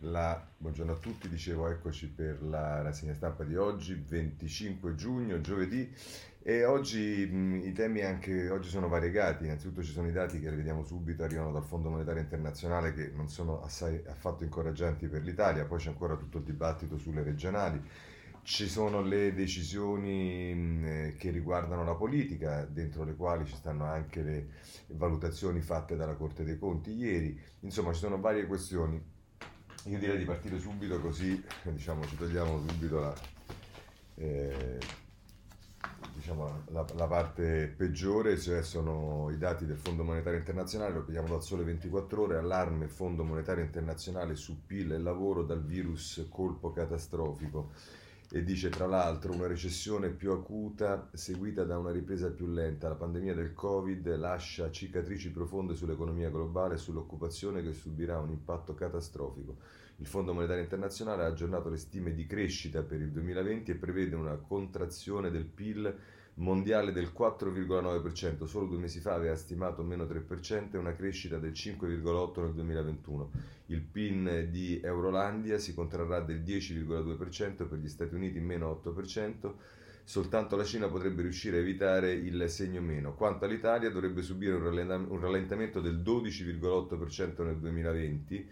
La, buongiorno a tutti, dicevo eccoci per la rassegna stampa di oggi, 25 giugno, giovedì, e oggi mh, i temi anche oggi sono variegati, innanzitutto ci sono i dati che vediamo subito, arrivano dal Fondo Monetario Internazionale che non sono assai, affatto incoraggianti per l'Italia, poi c'è ancora tutto il dibattito sulle regionali, ci sono le decisioni mh, che riguardano la politica, dentro le quali ci stanno anche le valutazioni fatte dalla Corte dei Conti ieri, insomma ci sono varie questioni. Io direi di partire subito così diciamo, ci togliamo subito la, eh, diciamo, la, la parte peggiore, cioè sono i dati del Fondo Monetario Internazionale, lo vediamo dal sole 24 ore, allarme Fondo Monetario Internazionale su PIL e lavoro dal virus colpo catastrofico e dice tra l'altro una recessione più acuta seguita da una ripresa più lenta. La pandemia del Covid lascia cicatrici profonde sull'economia globale e sull'occupazione che subirà un impatto catastrofico. Il Fondo Monetario Internazionale ha aggiornato le stime di crescita per il 2020 e prevede una contrazione del PIL mondiale del 4,9%, solo due mesi fa aveva stimato meno 3% e una crescita del 5,8% nel 2021. Il PIN di Eurolandia si contrarrà del 10,2% per gli Stati Uniti meno 8%, soltanto la Cina potrebbe riuscire a evitare il segno meno. Quanto all'Italia dovrebbe subire un rallentamento del 12,8% nel 2020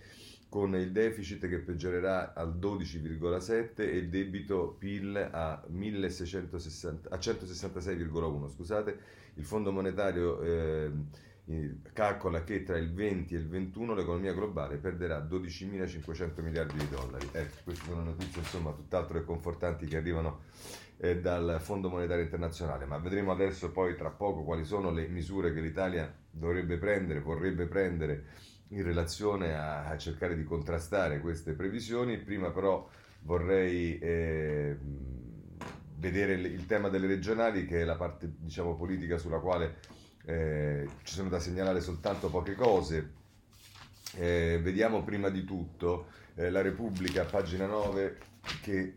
con il deficit che peggiorerà al 12,7 e il debito PIL a, 1660, a 166,1. Scusate, il Fondo Monetario eh, calcola che tra il 20 e il 21 l'economia globale perderà 12.500 miliardi di dollari. Ecco, queste sono notizie insomma tutt'altro che confortanti che arrivano eh, dal Fondo Monetario Internazionale, ma vedremo adesso poi tra poco quali sono le misure che l'Italia dovrebbe prendere, vorrebbe prendere in relazione a, a, cercare di contrastare queste previsioni. Prima però vorrei eh, vedere il, il, tema delle regionali, che è la parte diciamo, politica sulla quale eh, ci sono da segnalare soltanto poche cose. Eh, vediamo prima di tutto eh, la Repubblica, pagina 9, che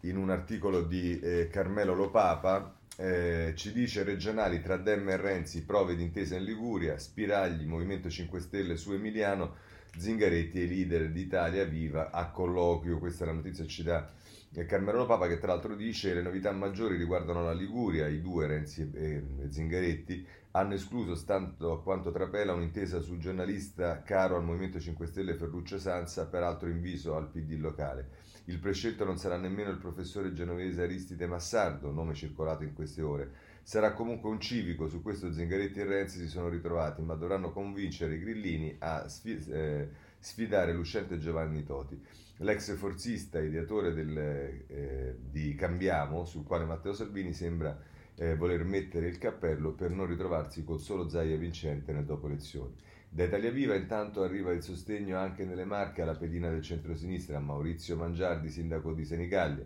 in un articolo di eh, Carmelo Lopapa eh, ci dice regionali tra Dem e Renzi, prove d'intesa in Liguria, Spiragli, Movimento 5 Stelle su Emiliano, Zingaretti e leader d'Italia Viva a colloquio. Questa è la notizia che ci dà eh, Carmelo Papa che tra l'altro dice le novità maggiori riguardano la Liguria, i due Renzi e, e Zingaretti hanno escluso, stando a quanto trapela, un'intesa sul giornalista caro al Movimento 5 Stelle Ferruccio Sanza, peraltro inviso al PD locale. Il prescelto non sarà nemmeno il professore genovese Aristide Massardo, nome circolato in queste ore. Sarà comunque un civico, su questo Zingaretti e Renzi si sono ritrovati, ma dovranno convincere i grillini a sfi- eh, sfidare l'uscente Giovanni Toti. L'ex forzista, ideatore del, eh, di Cambiamo, sul quale Matteo Salvini sembra eh, voler mettere il cappello per non ritrovarsi col solo Zaia vincente nel dopo elezioni. Da Italia Viva intanto arriva il sostegno anche nelle Marche alla pedina del centro-sinistra, Maurizio Mangiardi, sindaco di Senigallia.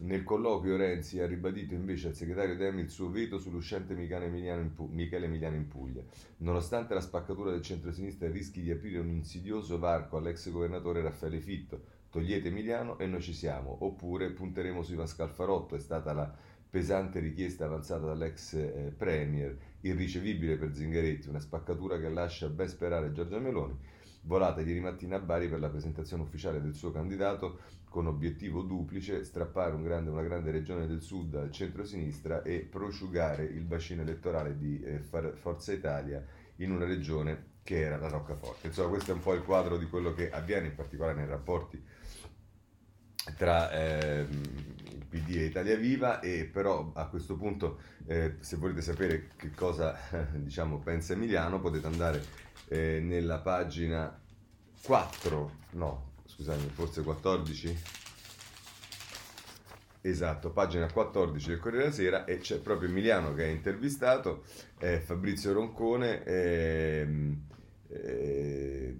Nel colloquio Renzi ha ribadito invece al segretario Demi il suo veto sull'uscente Michele Emiliano in, Puglia. Nonostante la spaccatura del centro-sinistra rischi di aprire un insidioso varco all'ex governatore Raffaele Fitto, togliete Emiliano e noi ci siamo, oppure punteremo su Ivan Scalfarotto, è stata la pesante richiesta avanzata dall'ex eh, premier, irricevibile per Zingaretti, una spaccatura che lascia ben sperare Giorgia Meloni, volata ieri mattina a Bari per la presentazione ufficiale del suo candidato con obiettivo duplice, strappare un grande, una grande regione del sud al centro-sinistra e prosciugare il bacino elettorale di eh, Forza Italia in una regione che era la Roccaforte. Insomma, questo è un po' il quadro di quello che avviene, in particolare nei rapporti tra eh, il PD e Italia Viva e però a questo punto eh, se volete sapere che cosa diciamo, pensa Emiliano potete andare eh, nella pagina 4 no scusate forse 14 esatto pagina 14 del Corriere della Sera e c'è proprio Emiliano che è intervistato Fabrizio Roncone ehm, eh,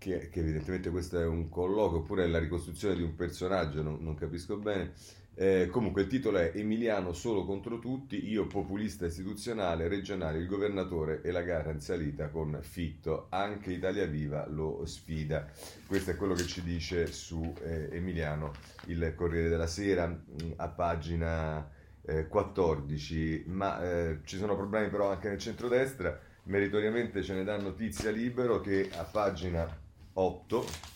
che, che, evidentemente questo è un colloquio oppure è la ricostruzione di un personaggio, non, non capisco bene. Eh, comunque il titolo è Emiliano solo contro tutti, io populista istituzionale, regionale, il governatore e la gara in salita con Fitto, anche Italia Viva lo sfida. Questo è quello che ci dice su eh, Emiliano il Corriere della Sera mm, a pagina eh, 14, ma eh, ci sono problemi però anche nel centrodestra meritoriamente ce ne dà notizia libero che a pagina 8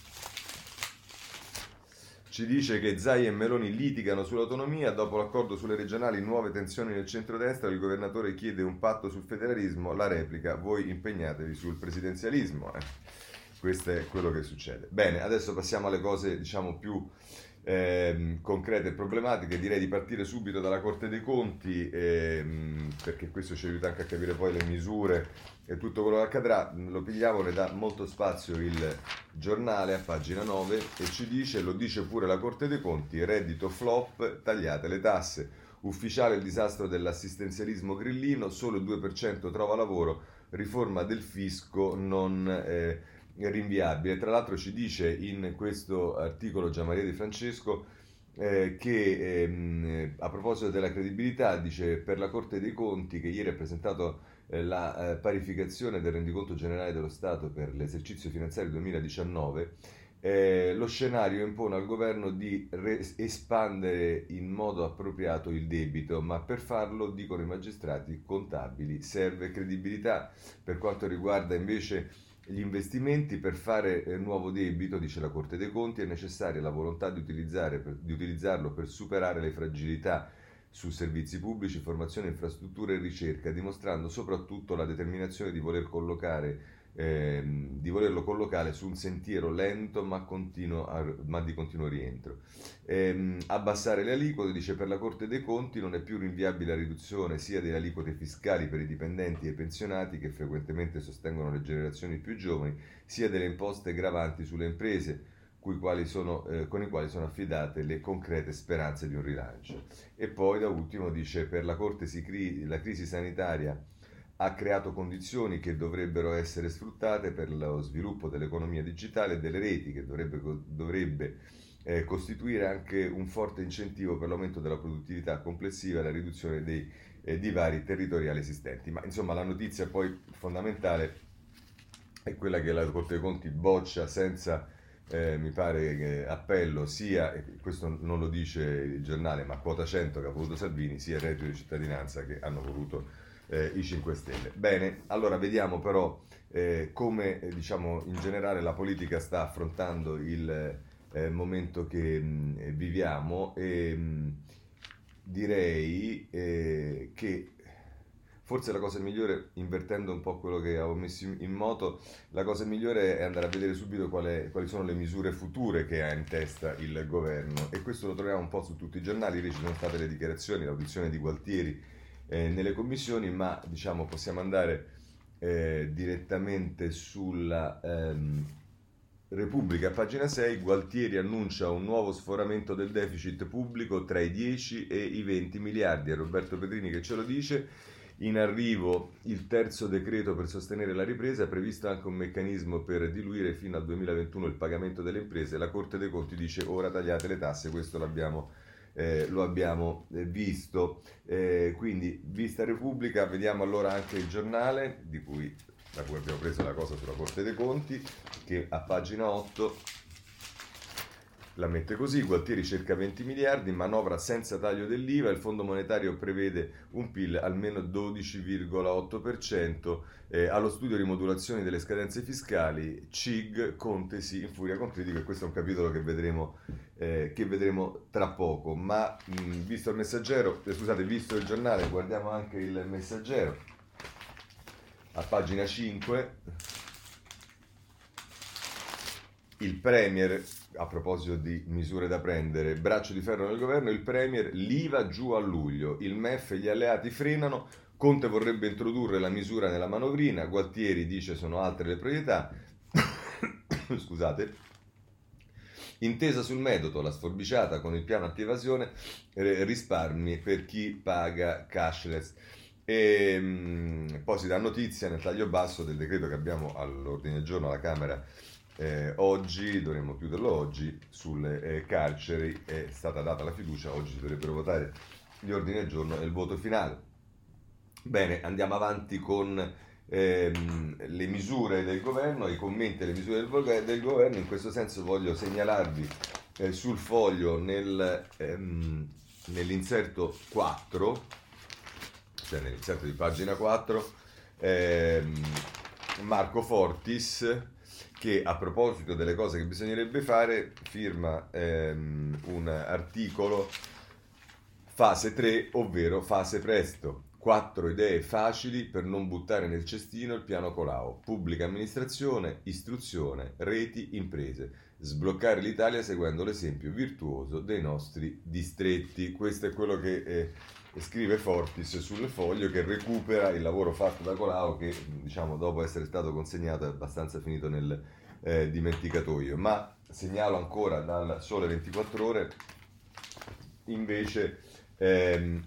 ci dice che Zai e Meloni litigano sull'autonomia, dopo l'accordo sulle regionali nuove tensioni nel centrodestra, il governatore chiede un patto sul federalismo, la replica, voi impegnatevi sul presidenzialismo. Eh. Questo è quello che succede. Bene, adesso passiamo alle cose diciamo più eh, concrete problematiche, direi di partire subito dalla Corte dei Conti, ehm, perché questo ci aiuta anche a capire poi le misure e tutto quello che accadrà. Lo pigliamo, ne dà molto spazio il giornale a pagina 9 e ci dice, lo dice pure la Corte dei Conti, reddito flop, tagliate le tasse. Ufficiale il disastro dell'assistenzialismo grillino, solo il 2% trova lavoro, riforma del fisco non... Eh, rinviabile. Tra l'altro ci dice in questo articolo Gianmaria Di Francesco eh, che ehm, a proposito della credibilità dice per la Corte dei Conti che ieri ha presentato eh, la eh, parificazione del rendiconto generale dello Stato per l'esercizio finanziario 2019 eh, lo scenario impone al governo di re- espandere in modo appropriato il debito, ma per farlo, dicono i magistrati contabili, serve credibilità. Per quanto riguarda invece gli investimenti per fare eh, nuovo debito, dice la Corte dei Conti, è necessaria la volontà di, per, di utilizzarlo per superare le fragilità su servizi pubblici, formazione, infrastrutture e ricerca, dimostrando soprattutto la determinazione di voler collocare ehm, di volerlo collocare su un sentiero lento ma, continuo, ma di continuo rientro. Ehm, abbassare le aliquote, dice per la Corte dei Conti non è più rinviabile la riduzione sia delle aliquote fiscali per i dipendenti e i pensionati che frequentemente sostengono le generazioni più giovani, sia delle imposte gravanti sulle imprese. Sono, eh, con i quali sono affidate le concrete speranze di un rilancio. E poi da ultimo dice per la Corte si cri- la crisi sanitaria ha creato condizioni che dovrebbero essere sfruttate per lo sviluppo dell'economia digitale e delle reti, che dovrebbe, dovrebbe eh, costituire anche un forte incentivo per l'aumento della produttività complessiva e la riduzione dei eh, divari territoriali esistenti. Ma insomma la notizia poi fondamentale è quella che la Corte dei Conti boccia senza, eh, mi pare, appello sia, e questo non lo dice il giornale, ma quota 100 che ha voluto Salvini, sia il reddito di cittadinanza che hanno voluto eh, i 5 Stelle. Bene, allora vediamo però eh, come eh, diciamo, in generale la politica sta affrontando il eh, momento che mh, eh, viviamo e mh, direi eh, che forse la cosa migliore, invertendo un po' quello che avevo messo in moto, la cosa migliore è andare a vedere subito qual quali sono le misure future che ha in testa il governo e questo lo troviamo un po' su tutti i giornali, lì ci sono state le dichiarazioni, l'audizione di Gualtieri eh, nelle commissioni, ma diciamo possiamo andare eh, direttamente sulla ehm, Repubblica, pagina 6, Gualtieri annuncia un nuovo sforamento del deficit pubblico tra i 10 e i 20 miliardi, è Roberto Pedrini che ce lo dice. In arrivo il terzo decreto per sostenere la ripresa, è previsto anche un meccanismo per diluire fino al 2021 il pagamento delle imprese. La Corte dei Conti dice ora tagliate le tasse, questo l'abbiamo eh, lo abbiamo eh, visto. Eh, quindi, vista Repubblica, vediamo allora anche il giornale di cui, da cui abbiamo preso la cosa sulla Corte dei Conti, che a pagina 8 la mette così, Gualtieri cerca 20 miliardi, manovra senza taglio dell'IVA, il Fondo Monetario prevede un PIL almeno 12,8%, eh, allo studio rimodulazione delle scadenze fiscali, CIG, Conte si infuria con critico e questo è un capitolo che vedremo, eh, che vedremo tra poco, ma mh, visto il messaggero, eh, scusate, visto il giornale, guardiamo anche il messaggero, a pagina 5, il Premier a proposito di misure da prendere, braccio di ferro nel governo, il Premier, l'IVA giù a luglio, il MEF e gli alleati frenano, Conte vorrebbe introdurre la misura nella manovrina, Gualtieri dice sono altre le priorità, scusate, intesa sul metodo, la sforbiciata con il piano anti-evasione, risparmi per chi paga cashless. E mh, poi si dà notizia nel taglio basso del decreto che abbiamo all'ordine del giorno alla Camera eh, oggi, dovremmo chiuderlo oggi, sulle eh, carceri è stata data la fiducia, oggi si dovrebbero votare gli ordini del giorno e il voto finale. Bene, andiamo avanti con ehm, le misure del governo, i commenti alle misure del, del governo, in questo senso voglio segnalarvi eh, sul foglio nel, ehm, nell'inserto 4, cioè nell'inserto di pagina 4, ehm, Marco Fortis che a proposito delle cose che bisognerebbe fare firma ehm, un articolo fase 3, ovvero fase presto. Quattro idee facili per non buttare nel cestino il piano Colau. Pubblica amministrazione, istruzione, reti, imprese. Sbloccare l'Italia seguendo l'esempio virtuoso dei nostri distretti. Questo è quello che eh, scrive Fortis sul foglio che recupera il lavoro fatto da Colau che diciamo dopo essere stato consegnato è abbastanza finito nel eh, dimenticatoio. Ma segnalo ancora dal Sole 24 ore invece ehm,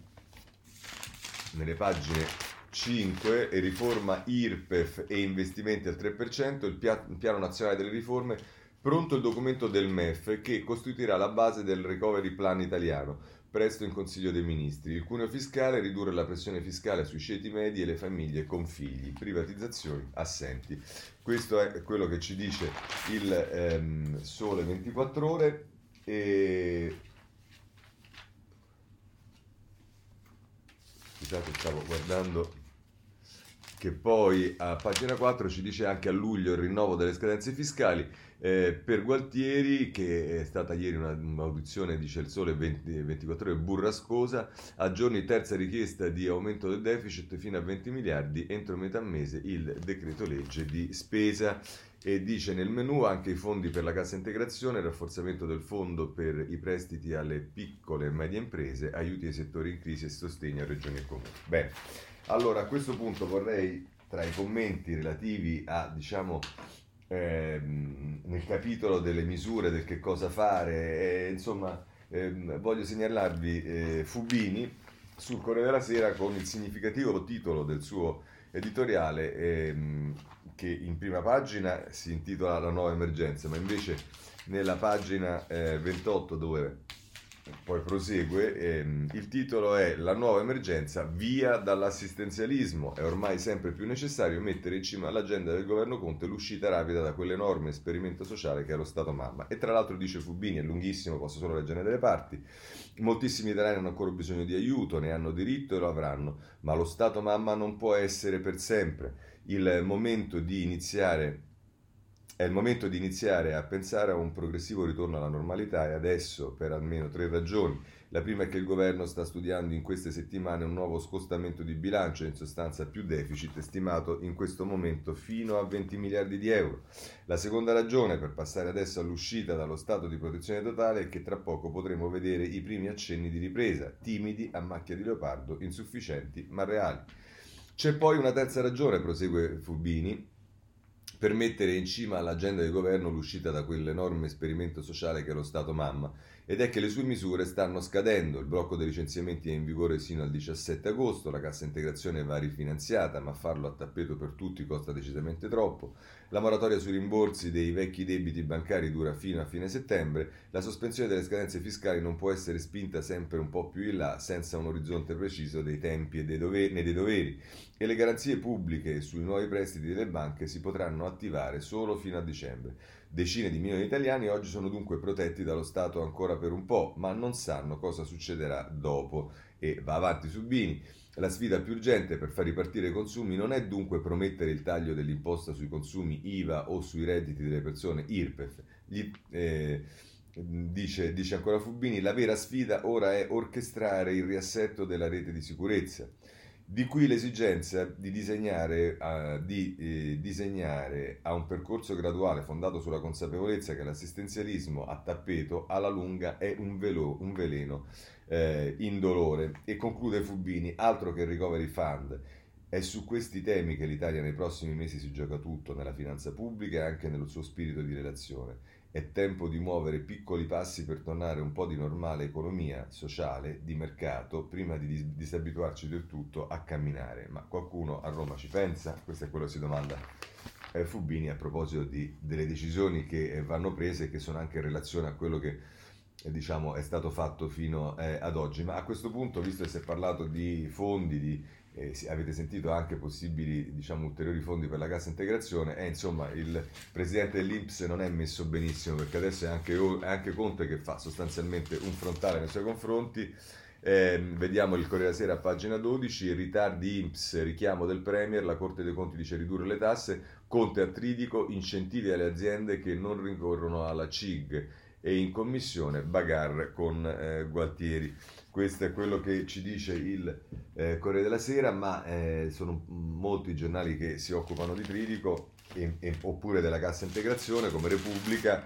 nelle pagine 5 e riforma IRPEF e investimenti al 3%, il, il piano nazionale delle riforme, pronto il documento del MEF che costituirà la base del recovery plan italiano, presto in Consiglio dei Ministri. Il cuneo fiscale, ridurre la pressione fiscale sui ceti medi e le famiglie con figli, privatizzazioni assenti. Questo è quello che ci dice il ehm, Sole 24 ore. E scusate stavo guardando che poi a pagina 4 ci dice anche a luglio il rinnovo delle scadenze fiscali eh, per Gualtieri che è stata ieri una, un'audizione dice il sole 20, 24 ore burrascosa a giorni terza richiesta di aumento del deficit fino a 20 miliardi entro metà mese il decreto legge di spesa e dice nel menu anche i fondi per la cassa integrazione, rafforzamento del fondo per i prestiti alle piccole e medie imprese, aiuti ai settori in crisi e sostegno a regioni e comuni. Bene, allora a questo punto vorrei tra i commenti relativi a diciamo ehm, nel capitolo delle misure del che cosa fare, eh, insomma ehm, voglio segnalarvi eh, Fubini sul Corriere della Sera con il significativo titolo del suo editoriale ehm, che in prima pagina si intitola La nuova emergenza, ma invece nella pagina eh, 28 dove poi prosegue, ehm, il titolo è La nuova emergenza, via dall'assistenzialismo. È ormai sempre più necessario mettere in cima all'agenda del governo Conte l'uscita rapida da quell'enorme esperimento sociale che è lo Stato mamma. E tra l'altro dice Fubini, è lunghissimo, posso solo leggere delle parti, moltissimi italiani hanno ancora bisogno di aiuto, ne hanno diritto e lo avranno, ma lo Stato mamma non può essere per sempre il momento di iniziare è il momento di iniziare a pensare a un progressivo ritorno alla normalità e adesso per almeno tre ragioni. La prima è che il governo sta studiando in queste settimane un nuovo scostamento di bilancio, in sostanza più deficit, stimato in questo momento fino a 20 miliardi di euro. La seconda ragione per passare adesso all'uscita dallo stato di protezione totale è che tra poco potremo vedere i primi accenni di ripresa, timidi, a macchia di leopardo, insufficienti ma reali. C'è poi una terza ragione, prosegue Fubini, per mettere in cima all'agenda del governo l'uscita da quell'enorme esperimento sociale che è lo Stato mamma, ed è che le sue misure stanno scadendo, il blocco dei licenziamenti è in vigore sino al 17 agosto, la cassa integrazione va rifinanziata, ma farlo a tappeto per tutti costa decisamente troppo, la moratoria sui rimborsi dei vecchi debiti bancari dura fino a fine settembre, la sospensione delle scadenze fiscali non può essere spinta sempre un po' più in là senza un orizzonte preciso dei tempi e dei doveri, né dei doveri. E le garanzie pubbliche sui nuovi prestiti delle banche si potranno attivare solo fino a dicembre. Decine di milioni di italiani oggi sono dunque protetti dallo Stato ancora per un po', ma non sanno cosa succederà dopo. E va avanti Subini. La sfida più urgente per far ripartire i consumi non è dunque promettere il taglio dell'imposta sui consumi IVA o sui redditi delle persone IRPEF. Gli, eh, dice, dice ancora Fubini, la vera sfida ora è orchestrare il riassetto della rete di sicurezza. Di qui l'esigenza di disegnare, uh, di, eh, disegnare, a un percorso graduale fondato sulla consapevolezza che l'assistenzialismo a tappeto alla lunga è un, velo, un veleno eh, indolore. E conclude Fubini, altro che recovery fund. È su questi temi che l'Italia nei prossimi mesi si gioca tutto, nella finanza pubblica e anche nello suo spirito di relazione. È tempo di muovere piccoli passi per tornare un po' di normale economia sociale, di mercato, prima di disabituarci del tutto a camminare. Ma qualcuno a Roma ci pensa? Questo è quello che si domanda eh, Fubini a proposito di, delle decisioni che eh, vanno prese e che sono anche in relazione a quello che eh, diciamo, è stato fatto fino eh, ad oggi. Ma a questo punto, visto che si è parlato di fondi, di eh, avete sentito anche possibili diciamo, ulteriori fondi per la cassa integrazione e insomma il presidente dell'Inps non è messo benissimo perché adesso è anche, è anche Conte che fa sostanzialmente un frontale nei suoi confronti Eh, vediamo il Corriere della Sera pagina 12, ritardi INPS, richiamo del Premier, la Corte dei Conti dice ridurre le tasse, Conte a Tridico, incentivi alle aziende che non ricorrono alla CIG e in commissione Bagar con eh, Gualtieri. Questo è quello che ci dice il eh, Corriere della Sera, ma eh, sono molti giornali che si occupano di Tridico e, e, oppure della cassa integrazione come Repubblica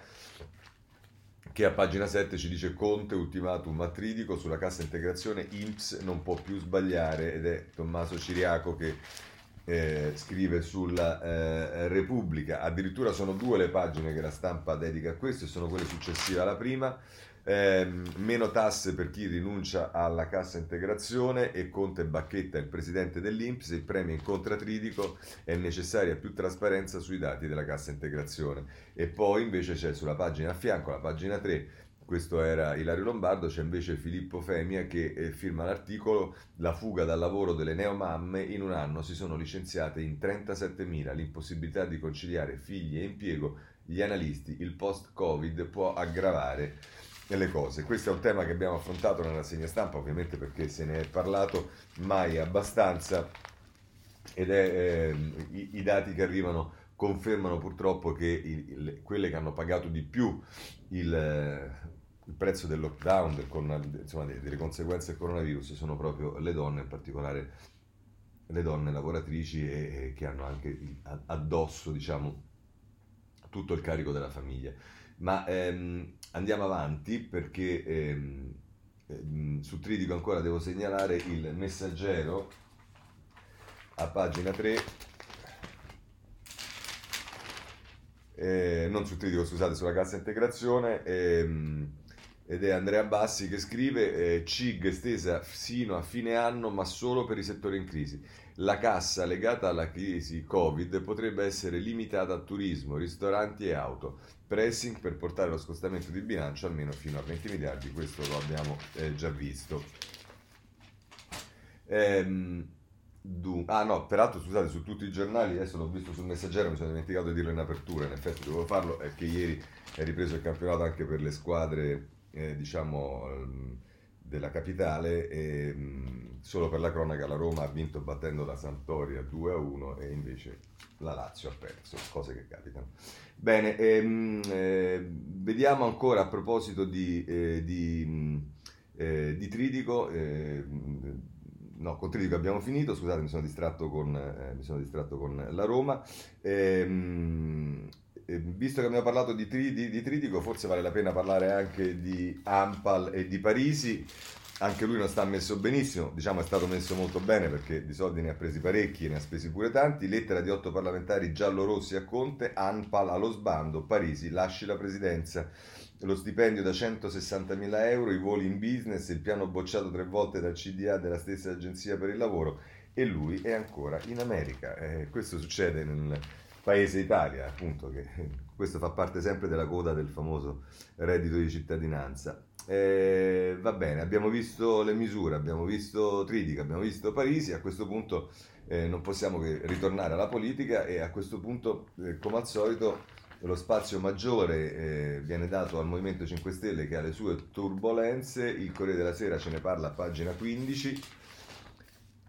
che a pagina 7 ci dice Conte ultimatum matridico sulla cassa integrazione INPS non può più sbagliare ed è Tommaso Ciriaco che eh, scrive sulla eh, Repubblica. Addirittura sono due le pagine che la stampa dedica a questo e sono quelle successive alla prima eh, meno tasse per chi rinuncia alla cassa integrazione e Conte Bacchetta, il presidente dell'Inps, il premio incontra Tridico, è necessaria più trasparenza sui dati della cassa integrazione. E poi invece c'è sulla pagina a fianco, la pagina 3, questo era Ilario Lombardo, c'è invece Filippo Femia che eh, firma l'articolo La fuga dal lavoro delle neomamme, in un anno si sono licenziate in 37.000, l'impossibilità di conciliare figli e impiego, gli analisti, il post-Covid può aggravare le cose. Questo è un tema che abbiamo affrontato nella segna stampa, ovviamente perché se ne è parlato mai abbastanza ed è, eh, i, i, dati che arrivano confermano purtroppo che il, il, quelle che hanno pagato di più il, il prezzo del lockdown, del, insomma, delle conseguenze del coronavirus, sono proprio le donne, in particolare le donne lavoratrici e, e che hanno anche addosso diciamo, tutto il carico della famiglia. Ma ehm, andiamo avanti perché ehm, ehm, su Tridico ancora devo segnalare il messaggero a pagina 3. Eh, non su Tridico, scusate, sulla cassa integrazione. Ehm, ed è Andrea Bassi che scrive eh, CIG estesa sino a fine anno ma solo per i settori in crisi. La cassa legata alla crisi Covid potrebbe essere limitata a turismo, ristoranti e auto. Pressing per portare lo scostamento di bilancio almeno fino a 20 miliardi, questo lo abbiamo eh, già visto. Ehm, du- ah no, peraltro scusate, su tutti i giornali, adesso l'ho visto sul messaggero, mi sono dimenticato di dirlo in apertura, in effetti dovevo farlo, è che ieri è ripreso il campionato anche per le squadre eh, diciamo, della capitale e mh, solo per la cronaca la Roma ha vinto battendo la Sampdoria 2 a 1 e invece la Lazio ha perso, cose che capitano. Bene, ehm, eh, vediamo ancora a proposito di, eh, di, eh, di Tridico. Eh, no, con Tridico abbiamo finito, scusate mi sono distratto con, eh, sono distratto con la Roma. Ehm, visto che abbiamo parlato di, tri, di, di, Tritico, forse vale la pena parlare anche di Ampal e di Parisi. Anche lui non sta messo benissimo, diciamo è stato messo molto bene perché di soldi ne ha presi parecchi e ne ha spesi pure tanti. Lettera di otto parlamentari giallorossi a Conte, Ampal allo sbando, Parisi lasci la presidenza. Lo stipendio da 160.000 euro, i voli in business, il piano bocciato tre volte dal CDA della stessa agenzia per il lavoro e lui è ancora in America. Eh, questo succede nel, paese Italia, appunto, che questo fa parte sempre della coda del famoso reddito di cittadinanza. Eh, va bene, abbiamo visto le misure, abbiamo visto Tridica, abbiamo visto Parisi, a questo punto eh, non possiamo che ritornare alla politica e a questo punto, eh, come al solito, lo spazio maggiore eh, viene dato al Movimento 5 Stelle che ha le sue turbulenze, il Corriere della Sera ce ne parla a pagina 15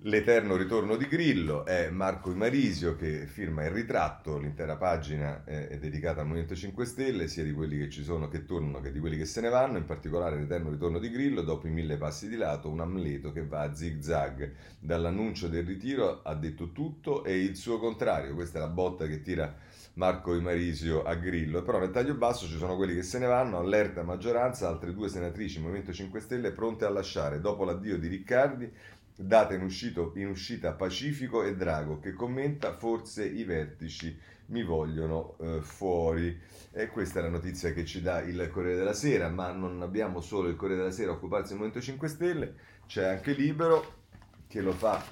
L'eterno ritorno di Grillo è Marco Imarisio che firma il ritratto, l'intera pagina è, dedicata al Movimento 5 Stelle, sia di quelli che ci sono che tornano che di quelli che se ne vanno, in particolare l'eterno ritorno di Grillo, dopo i mille passi di lato, un Amleto che va a zig zag, dall'annuncio del ritiro ha detto tutto e il suo contrario, questa è la botta che tira Marco Imarisio a Grillo, però nel taglio basso ci sono quelli che se ne vanno, allerta maggioranza, altre due senatrici Movimento 5 Stelle pronte a lasciare, dopo l'addio di Riccardi, data in, uscito, in uscita Pacifico e Drago che commenta forse i vertici mi vogliono eh, fuori. E questa è la notizia che ci dà il Corriere della Sera, ma non abbiamo solo il Corriere della Sera a occuparsi del Movimento 5 Stelle, c'è anche Libero che lo fa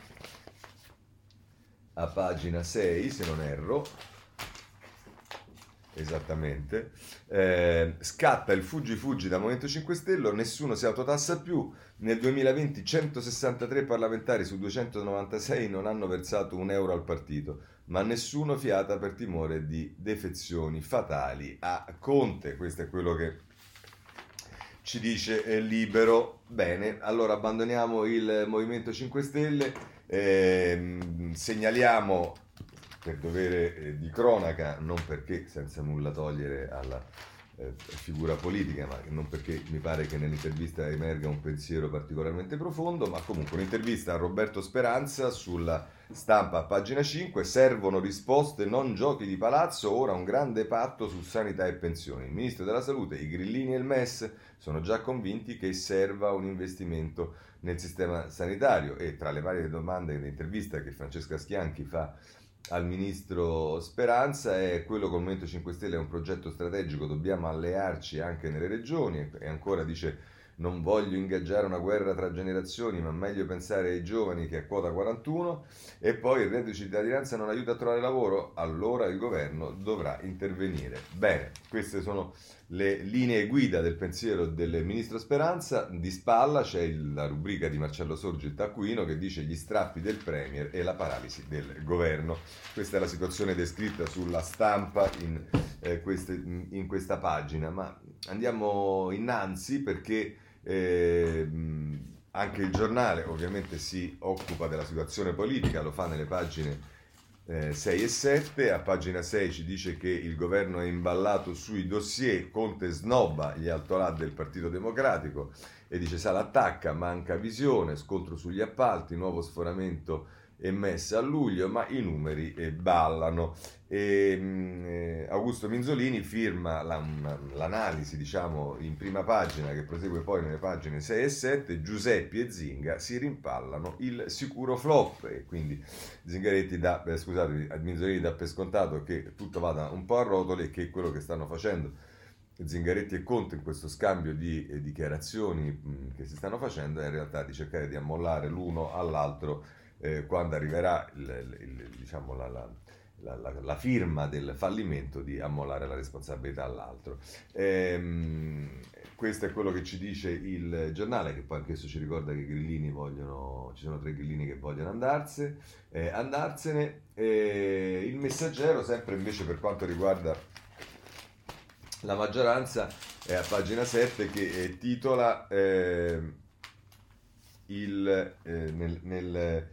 a pagina 6 se non erro Esattamente. Eh, scatta il fuggi fuggi da Movimento 5 Stelle, nessuno si autotassa più. Nel 2020 163 parlamentari su 296 non hanno versato un euro al partito, ma nessuno fiata per timore di defezioni fatali a Conte. Questo è quello che ci dice eh, libero. Bene, allora abbandoniamo il Movimento 5 Stelle, ehm, segnaliamo per dovere eh, di cronaca, non perché senza nulla togliere alla eh, figura politica, ma non perché mi pare che nell'intervista emerga un pensiero particolarmente profondo, ma comunque un'intervista a Roberto Speranza sulla stampa a pagina 5, servono risposte, non giochi di palazzo, ora un grande patto su sanità e pensioni. Il Ministro della Salute, i Grillini e il MES sono già convinti che serva un investimento nel sistema sanitario. E tra le varie domande dell'intervista che Francesca Schianchi fa al ministro Speranza è quello che il Movimento 5 Stelle è un progetto strategico, dobbiamo allearci anche nelle regioni e ancora dice non voglio ingaggiare una guerra tra generazioni, ma meglio pensare ai giovani che a quota 41 e poi il reddito di cittadinanza non aiuta a trovare lavoro, allora il governo dovrà intervenire. Bene, queste sono le linee guida del pensiero del ministro Speranza. Di spalla c'è la rubrica di Marcello Sorgi il Taccuino che dice gli strappi del Premier e la paralisi del governo. Questa è la situazione descritta sulla stampa in, eh, queste, in questa pagina, ma andiamo innanzi perché eh, anche il giornale ovviamente si occupa della situazione politica, lo fa nelle pagine eh, 6 e 7. A pagina 6 ci dice che il governo è imballato sui dossier, Conte snobba gli altolà del Partito Democratico e dice Sala attacca, manca visione, scontro sugli appalti, nuovo sforamento e messa a luglio, ma i numeri eh, ballano. E, mm, eh, Augusto Minzolini firma la, l'analisi, diciamo, in prima pagina, che prosegue poi nelle pagine 6 e 7, Giuseppi e Zinga si rimpallano il sicuro flop, e quindi Zingaretti dà, eh, scusate, Minzolini dà per scontato che tutto vada un po' a rotoli e che quello che stanno facendo Zingaretti e Conte in questo scambio di eh, dichiarazioni che si stanno facendo è in realtà di cercare di ammollare l'uno all'altro eh, quando arriverà il, il, diciamo, la, la, la, la, firma del fallimento di ammolare la responsabilità all'altro. Ehm, questo è quello che ci dice il giornale, che poi anch'esso ci ricorda che grillini vogliono, ci sono tre grillini che vogliono andarsene. Eh, andarsene. Eh, il messaggero, sempre invece per quanto riguarda la maggioranza, è a pagina 7 che eh, titola ehm, il, eh, nel, nel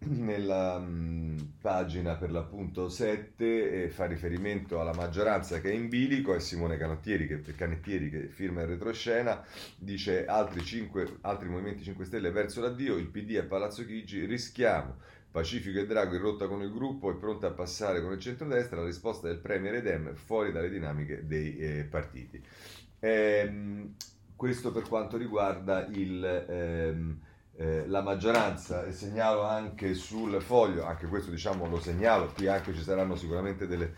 nella mh, pagina per l'appunto 7 eh, fa riferimento alla maggioranza che è in bilico e Simone Canottieri che, Canettieri che firma il retroscena dice altri, 5, altri movimenti 5 Stelle verso l'addio il PD a Palazzo Chigi rischiamo. Pacifico e Drago in rotta con il gruppo e pronta a passare con il centrodestra la risposta del Premier Edem fuori dalle dinamiche dei eh, partiti. Ehm, questo per quanto riguarda il ehm, eh, la maggioranza e segnalo anche sul foglio, anche questo diciamo lo segnalo, qui anche ci saranno sicuramente delle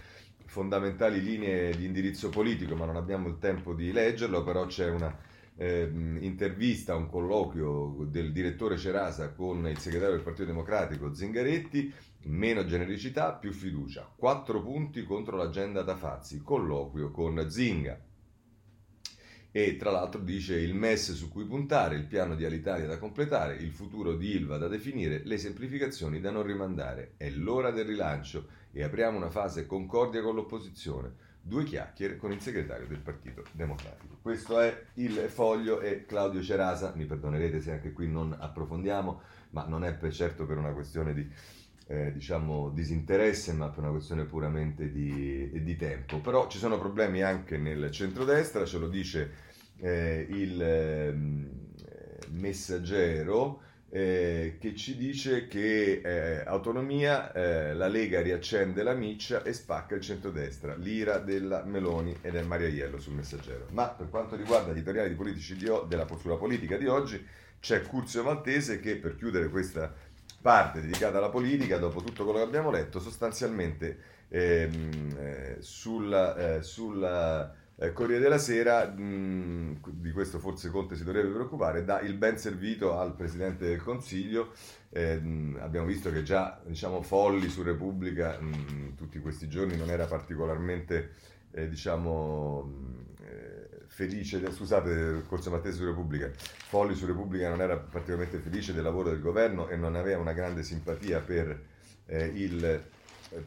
fondamentali linee di indirizzo politico, ma non abbiamo il tempo di leggerlo, però c'è una eh, intervista, un colloquio del direttore Cerasa con il segretario del Partito Democratico Zingaretti, meno genericità, più fiducia, quattro punti contro l'agenda da Fazzi, colloquio con Zinga e tra l'altro dice il MES su cui puntare, il piano di Alitalia da completare, il futuro di Ilva da definire, le semplificazioni da non rimandare. È l'ora del rilancio e apriamo una fase concordia con l'opposizione. Due chiacchiere con il segretario del Partito Democratico. Questo è il foglio e Claudio Cerasa, mi perdonerete se anche qui non approfondiamo, ma non è per certo per una questione di eh, diciamo disinteresse, ma per una questione puramente di, di, tempo. Però ci sono problemi anche nel centrodestra, ce lo dice eh, il eh, messaggero. Eh, che ci dice che eh, autonomia, eh, la Lega riaccende la miccia e spacca il centrodestra, l'ira della Meloni e del Mariaiello sul messaggero. Ma per quanto riguarda gli editoriali politici di o- della sulla politica di oggi, c'è Curzio Maltese che per chiudere questa parte dedicata alla politica, dopo tutto quello che abbiamo letto, sostanzialmente ehm, eh, sulla, eh, sulla eh, Corriere della Sera, mh, di questo forse Conte si dovrebbe preoccupare, dà il ben servito al Presidente del Consiglio. Ehm, abbiamo visto che già diciamo, Folli su Repubblica mh, tutti questi giorni non era particolarmente eh, diciamo, felice, scusate, Corso Mattese su Repubblica, Folli su Repubblica non era particolarmente felice del lavoro del governo e non aveva una grande simpatia per eh, il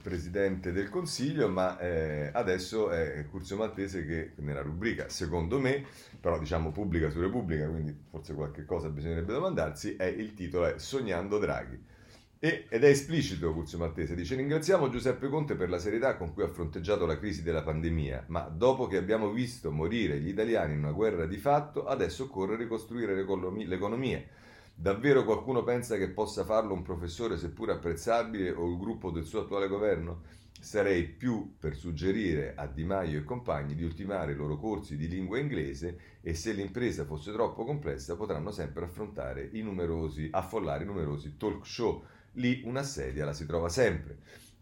Presidente del Consiglio, ma eh, adesso è Curzio Maltese che nella rubrica, secondo me, però diciamo pubblica su Repubblica, quindi forse qualche cosa bisognerebbe domandarsi, è il titolo è Sognando Draghi. E, ed è esplicito Curzio Maltese, dice ringraziamo Giuseppe Conte per la serietà con cui ha fronteggiato la crisi della pandemia, ma dopo che abbiamo visto morire gli italiani in una guerra di fatto, adesso occorre ricostruire l'economia Davvero qualcuno pensa che possa farlo un professore seppur apprezzabile o il gruppo del suo attuale governo? Sarei più per suggerire a Di Maio e compagni di ultimare i loro corsi di lingua inglese e se l'impresa fosse troppo complessa potranno sempre affrontare i numerosi, affollare i numerosi talk show. Lì una sedia la si trova sempre.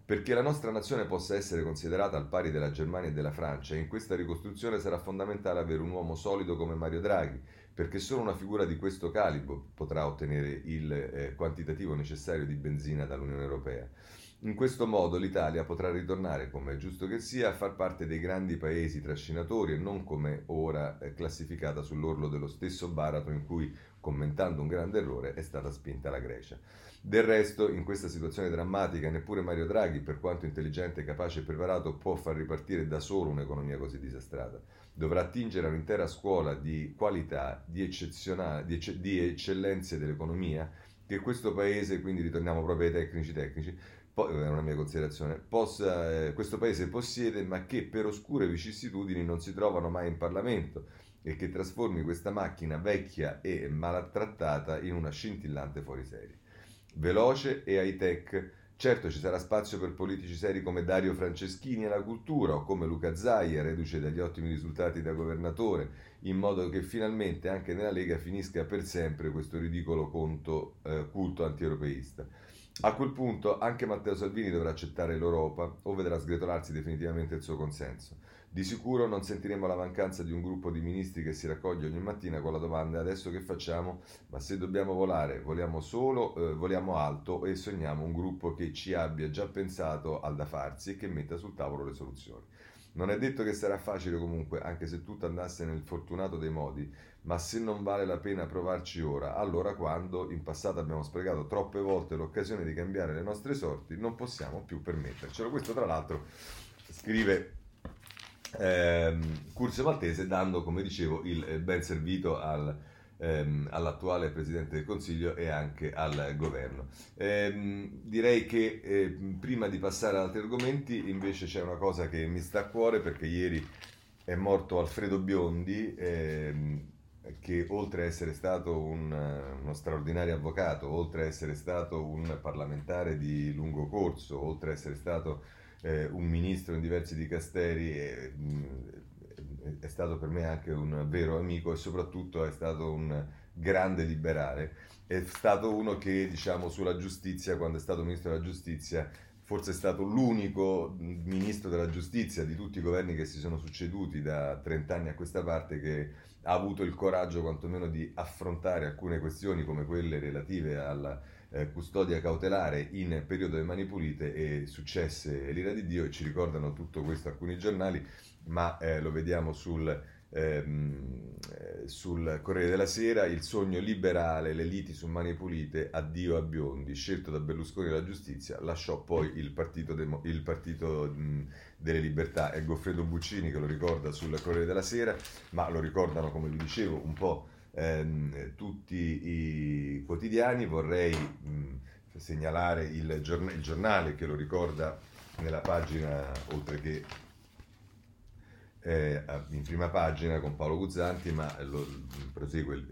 Perché la nostra nazione possa essere considerata al pari della Germania e della Francia, in questa ricostruzione sarà fondamentale avere un uomo solido come Mario Draghi, perché solo una figura di questo calibro potrà ottenere il eh, quantitativo necessario di benzina dall'Unione Europea. In questo modo l'Italia potrà ritornare, come è giusto che sia, a far parte dei grandi paesi trascinatori e non come ora classificata sull'orlo dello stesso baratro in cui, commentando un grande errore, è stata spinta la Grecia. Del resto, in questa situazione drammatica, neppure Mario Draghi, per quanto intelligente, capace e preparato, può far ripartire da solo un'economia così disastrata dovrà attingere un'intera scuola di qualità, di, di, ecce, di eccellenze dell'economia che questo paese, quindi ritorniamo proprio ai tecnici tecnici, po- è una mia considerazione, possa, eh, questo paese possiede ma che per oscure vicissitudini non si trovano mai in Parlamento e che trasformi questa macchina vecchia e maltrattata in una scintillante fuoriserie. Veloce e high tech, Certo ci sarà spazio per politici seri come Dario Franceschini alla cultura o come Luca Zaia, reduce dagli ottimi risultati da governatore, in modo che finalmente anche nella Lega finisca per sempre questo ridicolo conto, eh, culto antieuropeista. A quel punto anche Matteo Salvini dovrà accettare l'Europa o vedrà sgretolarsi definitivamente il suo consenso. Di sicuro non sentiremo la mancanza di un gruppo di ministri che si raccoglie ogni mattina con la domanda adesso che facciamo? Ma se dobbiamo volare, voliamo solo, eh, voliamo alto e sogniamo un gruppo che ci abbia già pensato al da farsi e che metta sul tavolo le soluzioni. Non è detto che sarà facile comunque, anche se tutto andasse nel fortunato dei modi, ma se non vale la pena provarci ora, allora quando in passato abbiamo sprecato troppe volte l'occasione di cambiare le nostre sorti, non possiamo più permettercelo. Questo tra l'altro scrive ehm, Curzio Maltese dando, come dicevo, il ben servito al, ehm, all'attuale Presidente del Consiglio e anche al Governo. Ehm, direi che eh, prima di passare ad altri argomenti invece c'è una cosa che mi sta a cuore perché ieri è morto Alfredo Biondi. Che oltre a essere stato un, uno straordinario avvocato, oltre a essere stato un parlamentare di lungo corso, oltre a essere stato eh, un ministro in diversi dicasteri, e, mh, è stato per me anche un vero amico e soprattutto è stato un grande liberale. È stato uno che, diciamo, sulla giustizia, quando è stato ministro della giustizia, forse è stato l'unico ministro della giustizia di tutti i governi che si sono succeduti da 30 anni a questa parte che ha avuto il coraggio quantomeno di affrontare alcune questioni come quelle relative alla eh, custodia cautelare in periodo di mani pulite e successe l'ira di Dio e ci ricordano tutto questo alcuni giornali, ma eh, lo vediamo sul, ehm, eh, sul Corriere della Sera, il sogno liberale, le liti su mani pulite, addio a Biondi, scelto da Berlusconi la giustizia, lasciò poi il partito, demo, il partito mh, delle libertà. È Goffredo Buccini che lo ricorda sul Corriere della Sera, ma lo ricordano, come vi dicevo, un po' ehm, tutti i quotidiani. Vorrei mh, segnalare il, giorn- il, giornale che lo ricorda nella pagina, oltre che eh, in prima pagina con Paolo Guzzanti, ma lo, prosegue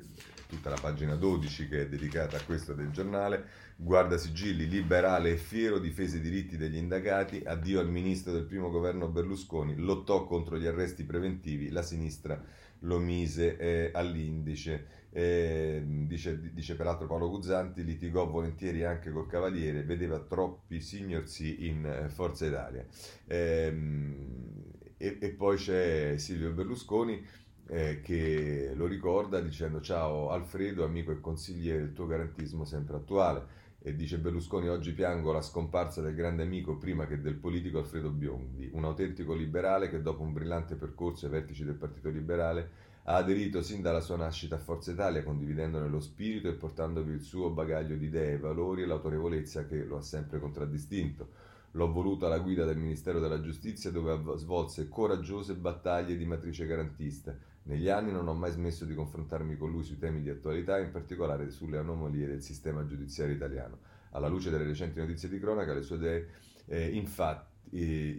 tutta la pagina 12 che è dedicata a questo del giornale. Guarda sigilli, liberale e fiero, difese i diritti degli indagati, addio al ministro del primo governo Berlusconi, lottò contro gli arresti preventivi, la sinistra lo mise eh, all'indice. Eh, dice, dice, peraltro Paolo Guzzanti, litigò volentieri anche col Cavaliere, vedeva troppi signorsi in eh, Forza Italia. Ehm, e, e, poi c'è Silvio Berlusconi eh, che lo ricorda dicendo ciao Alfredo, amico e consigliere, il tuo garantismo sempre attuale. E dice Berlusconi, oggi piango la scomparsa del grande amico prima che del politico Alfredo Biondi, un autentico liberale che dopo un brillante percorso ai vertici del Partito Liberale ha aderito sin dalla sua nascita a Forza Italia, condividendone lo spirito e portandovi il suo bagaglio di idee, valori e l'autorevolezza che lo ha sempre contraddistinto. L'ho voluto alla guida del Ministero della Giustizia dove svolse coraggiose battaglie di matrice garantista. Negli anni non ho mai smesso di confrontarmi con lui sui temi di attualità, in particolare sulle anomalie del sistema giudiziario italiano. Alla luce delle recenti notizie di cronaca, le sue idee, eh, infatti,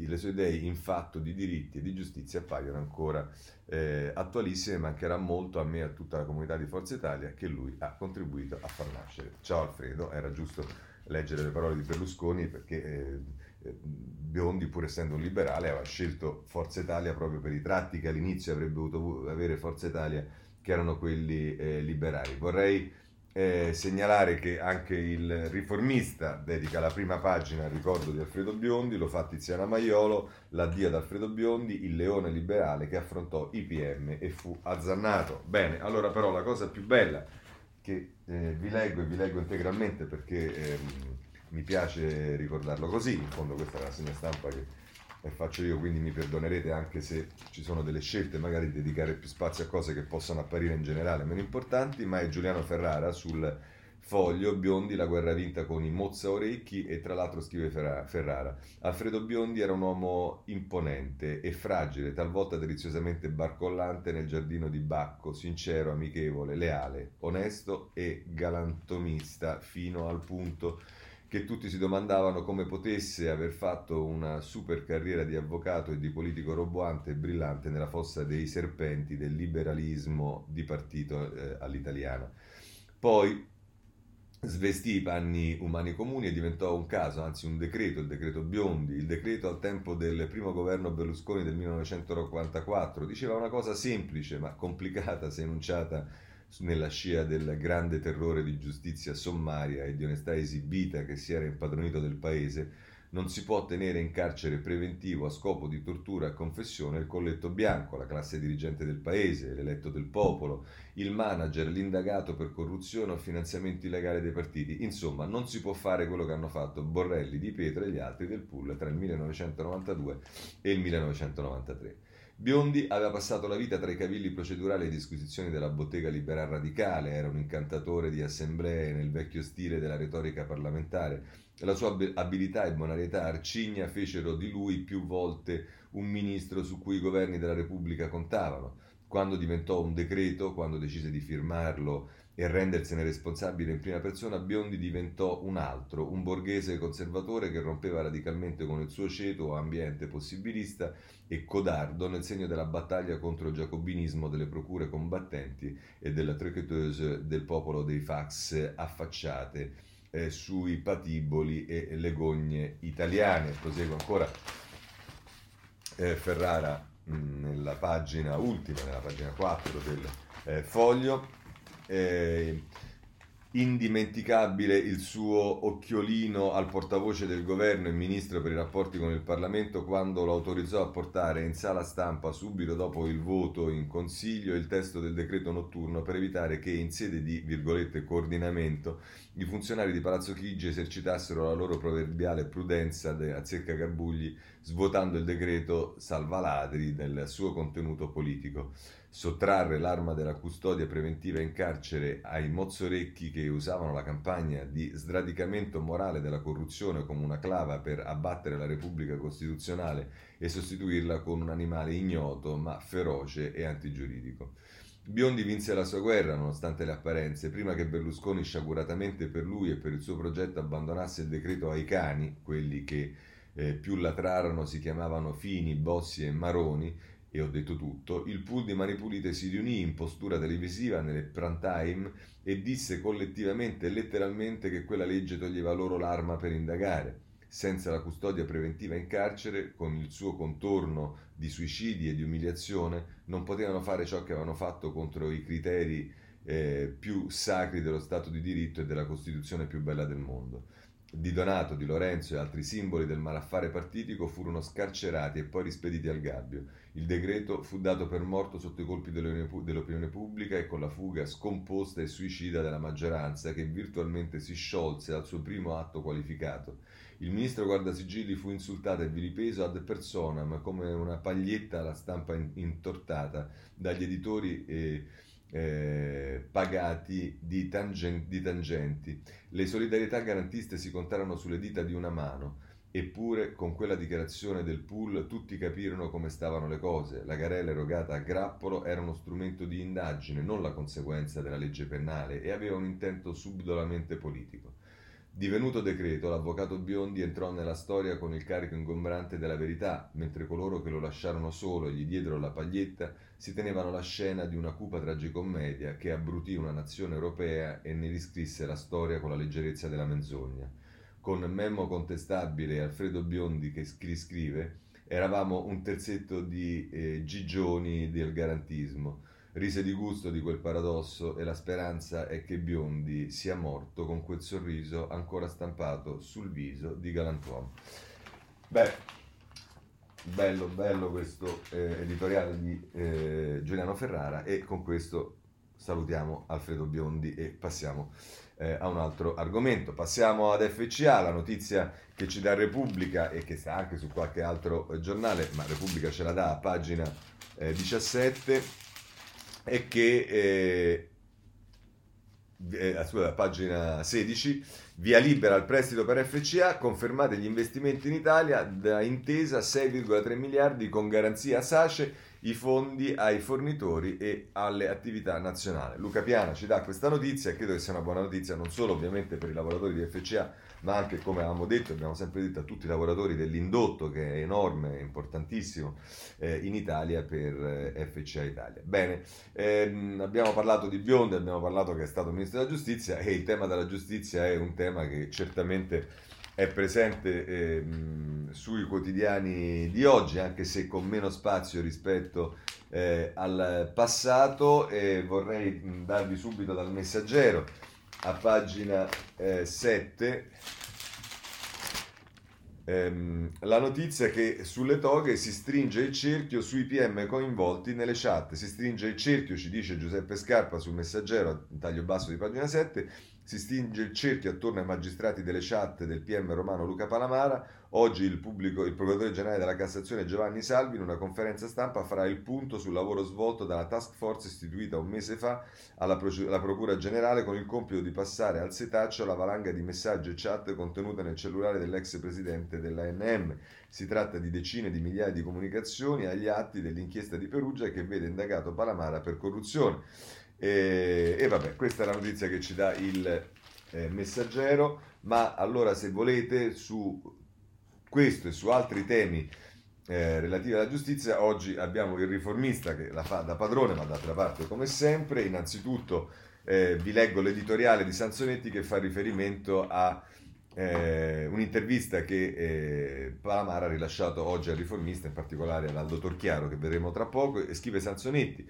le sue idee in fatto di diritti e di giustizia appaiono ancora eh, attualissime, mancherà molto a me e a tutta la comunità di Forza Italia che lui ha contribuito a far nascere. Ciao Alfredo, era giusto leggere le parole di Berlusconi perché eh, eh, Biondi, pur essendo un liberale, aveva scelto Forza Italia proprio per i tratti che all'inizio avrebbe dovuto avere Forza Italia, che erano quelli eh, liberali. Vorrei eh, segnalare che anche il riformista dedica la prima pagina al ricordo di Alfredo Biondi, lo fa Tiziana Maiolo, l'addio ad Alfredo Biondi, il leone liberale che affrontò IPM e fu azzannato. Bene, allora però la cosa più bella che eh, vi leggo e vi leggo integralmente perché ehm, mi piace ricordarlo così, in fondo questa è la segna stampa che faccio io, quindi mi perdonerete anche se ci sono delle scelte, magari di dedicare più spazio a cose che possono apparire in generale meno importanti, ma è Giuliano Ferrara sul foglio Biondi, la guerra vinta con i mozza orecchi e tra l'altro scrive Ferrara. Alfredo Biondi era un uomo imponente e fragile, talvolta deliziosamente barcollante nel giardino di Bacco, sincero, amichevole, leale, onesto e galantomista fino al punto che tutti si domandavano come potesse aver fatto una super carriera di avvocato e di politico roboante e brillante nella fossa dei serpenti del liberalismo di partito eh, all'italiana. Poi svestì i panni umani comuni e diventò un caso, anzi un decreto, il decreto Biondi, il decreto al tempo del primo governo Berlusconi del 1944. Diceva una cosa semplice ma complicata se enunciata nella scia del grande terrore di giustizia sommaria e di onestà esibita che si era impadronito del paese, non si può tenere in carcere preventivo a scopo di tortura a confessione il colletto bianco, la classe dirigente del paese, l'eletto del popolo, il manager, l'indagato per corruzione o finanziamento illegale dei partiti. Insomma, non si può fare quello che hanno fatto Borrelli, Di Pietro e gli altri del pool tra il 1992 e il 1993. Biondi aveva passato la vita tra i cavilli procedurali e disquisizioni della bottega liberal radicale, era un incantatore di assemblee nel vecchio stile della retorica parlamentare. La sua abilità e bonarietà arcigna fecero di lui più volte un ministro su cui i governi della Repubblica contavano. Quando diventò un decreto, quando decise di firmarlo e rendersene responsabile in prima persona, Biondi diventò un altro, un borghese conservatore che rompeva radicalmente con il suo ceto ambiente possibilista e codardo nel segno della battaglia contro il giacobinismo delle procure combattenti e della triqueteuse del popolo dei fax affacciate eh, sui patiboli e le gogne italiane. Proseguo ancora eh, Ferrara mh, nella pagina ultima, nella pagina 4 del eh, foglio eh, indimenticabile il suo occhiolino al portavoce del governo e ministro per i rapporti con il Parlamento quando lo autorizzò a portare in sala stampa subito dopo il voto in consiglio il testo del decreto notturno per evitare che in sede di virgolette coordinamento i funzionari di Palazzo Chigi esercitassero la loro proverbiale prudenza de, a zecca Garbugli svuotando il decreto salvaladri del suo contenuto politico sottrarre l'arma della custodia preventiva in carcere ai mozzorecchi che usavano la campagna di sradicamento morale della corruzione come una clava per abbattere la Repubblica Costituzionale e sostituirla con un animale ignoto ma feroce e antigiuridico. Biondi vinse la sua guerra nonostante le apparenze, prima che Berlusconi sciaguratamente per lui e per il suo progetto abbandonasse il decreto ai cani, quelli che eh, più latrarono si chiamavano Fini, Bossi e Maroni, e ho detto tutto, il pool di Mani Pulite si riunì in postura televisiva nelle prime time e disse collettivamente e letteralmente che quella legge toglieva loro l'arma per indagare. Senza la custodia preventiva in carcere, con il suo contorno di suicidi e di umiliazione, non potevano fare ciò che avevano fatto contro i criteri eh, più sacri dello Stato di diritto e della Costituzione più bella del mondo di Donato, di Lorenzo e altri simboli del malaffare partitico furono scarcerati e poi rispediti al gabbio. Il decreto fu dato per morto sotto i colpi dell'opinione pubblica e con la fuga scomposta e suicida della maggioranza che virtualmente si sciolse al suo primo atto qualificato. Il ministro Guardasigilli fu insultato e vilipeso ad personam come una paglietta alla stampa intortata dagli editori e eh, pagati di, tangen- di, tangenti. Le solidarietà garantiste si contarono sulle dita di una mano. Eppure, con quella dichiarazione del pool, tutti capirono come stavano le cose. La garella erogata a grappolo era uno strumento di indagine, non la conseguenza della legge penale, e aveva un intento subdolamente politico. Divenuto decreto, l'avvocato Biondi entrò nella storia con il carico ingombrante della verità, mentre coloro che lo lasciarono solo e gli diedero la paglietta si tenevano la scena di una cupa tragicommedia che abbrutì una nazione europea e ne riscrisse la storia con la leggerezza della menzogna con Memmo Contestabile e Alfredo Biondi che scrive, eravamo un terzetto di eh, gigioni del garantismo. Rise di gusto di quel paradosso e la speranza è che Biondi sia morto con quel sorriso ancora stampato sul viso di galantuomo. Beh, bello, bello questo eh, editoriale di eh, Giuliano Ferrara e con questo salutiamo Alfredo Biondi e passiamo eh, a un altro argomento. Passiamo ad FCA, la notizia che ci dà Repubblica e che sta anche su qualche altro eh, giornale, ma Repubblica ce la dà a pagina eh, 17, è che eh, eh, scusa, pagina 16, via libera al prestito per FCA, confermate gli investimenti in Italia da intesa 6,3 miliardi con garanzia SACE i fondi ai fornitori e alle attività nazionali. Luca Piana ci dà questa notizia e credo che sia una buona notizia non solo ovviamente per i lavoratori di FCA, ma anche come avevamo detto, abbiamo sempre detto a tutti i lavoratori dell'indotto che è enorme, importantissimo eh, in Italia per eh, FCA Italia. Bene, ehm, abbiamo parlato di Biondi, abbiamo parlato che è stato ministro della giustizia e il tema della giustizia è un tema che certamente è presente eh, sui quotidiani di oggi, anche se con meno spazio rispetto eh, al passato. E vorrei darvi subito dal messaggero a pagina eh, 7 ehm, la notizia che sulle toghe si stringe il cerchio sui PM coinvolti nelle chat. Si stringe il cerchio, ci dice Giuseppe Scarpa sul messaggero, taglio basso di pagina 7 si stringe il cerchio attorno ai magistrati delle chat del PM romano Luca Palamara. Oggi il, pubblico, il procuratore generale della Cassazione Giovanni Salvi in una conferenza stampa farà il punto sul lavoro svolto dalla task force istituita un mese fa alla, alla Procura Generale con il compito di passare al setaccio la valanga di messaggi e chat contenute nel cellulare dell'ex presidente dell'ANM. Si tratta di decine di migliaia di comunicazioni agli atti dell'inchiesta di Perugia che vede indagato Palamara per corruzione. E, e, vabbè, questa è la notizia che ci dà il eh, messaggero, ma allora se volete su questo e su altri temi eh, relativi alla giustizia, oggi abbiamo il riformista che la fa da padrone, ma d'altra parte come sempre, innanzitutto eh, vi leggo l'editoriale di Sansonetti che fa riferimento a eh, un'intervista che eh, Palamara ha rilasciato oggi al riformista, in particolare al dottor Chiaro che vedremo tra poco, e scrive Sansonetti.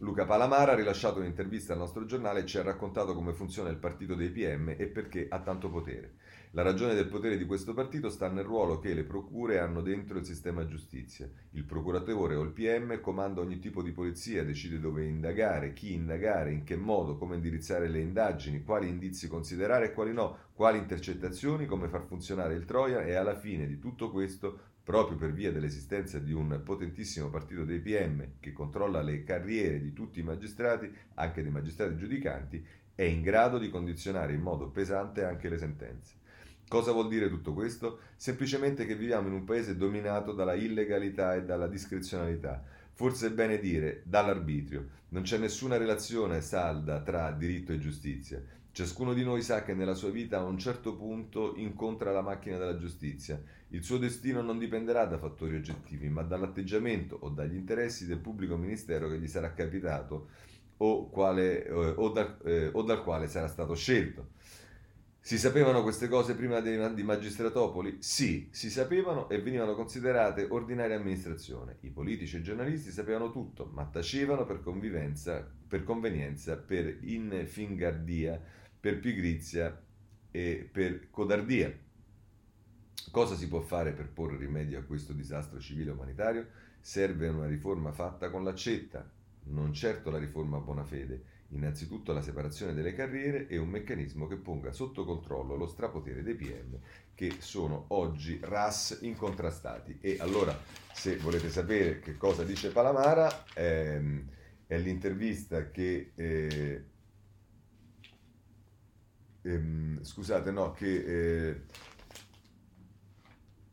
Luca Palamara ha rilasciato un'intervista al nostro giornale e ci ha raccontato come funziona il partito dei PM e perché ha tanto potere. La ragione del potere di questo partito sta nel ruolo che le procure hanno dentro il sistema giustizia. Il procuratore o il PM comanda ogni tipo di polizia, decide dove indagare, chi indagare, in che modo, come indirizzare le indagini, quali indizi considerare e quali no, quali intercettazioni, come far funzionare il Troia e alla fine di tutto questo proprio per via dell'esistenza di un potentissimo partito dei PM che controlla le carriere di tutti i magistrati, anche dei magistrati giudicanti, è in grado di condizionare in modo pesante anche le sentenze. Cosa vuol dire tutto questo? Semplicemente che viviamo in un paese dominato dalla illegalità e dalla discrezionalità. Forse è bene dire dall'arbitrio. Non c'è nessuna relazione salda tra diritto e giustizia. Ciascuno di noi sa che nella sua vita a un certo punto incontra la macchina della giustizia il suo destino non dipenderà da fattori oggettivi, ma dall'atteggiamento o dagli interessi del pubblico ministero che gli sarà capitato o, quale, eh, o, dal, eh, o dal quale sarà stato scelto. Si sapevano queste cose prima di, di Magistratopoli? Sì, si sapevano e venivano considerate ordinaria amministrazione. I politici e i giornalisti sapevano tutto, ma tacevano per, per convenienza, per infingardia, per pigrizia e per codardia. Cosa si può fare per porre rimedio a questo disastro civile umanitario? Serve una riforma fatta con l'accetta, non certo la riforma a buona fede, innanzitutto la separazione delle carriere e un meccanismo che ponga sotto controllo lo strapotere dei PM che sono oggi RAS incontrastati. E allora, se volete sapere che cosa dice Palamara, ehm, è l'intervista che... Eh, ehm, scusate, no, che... Eh,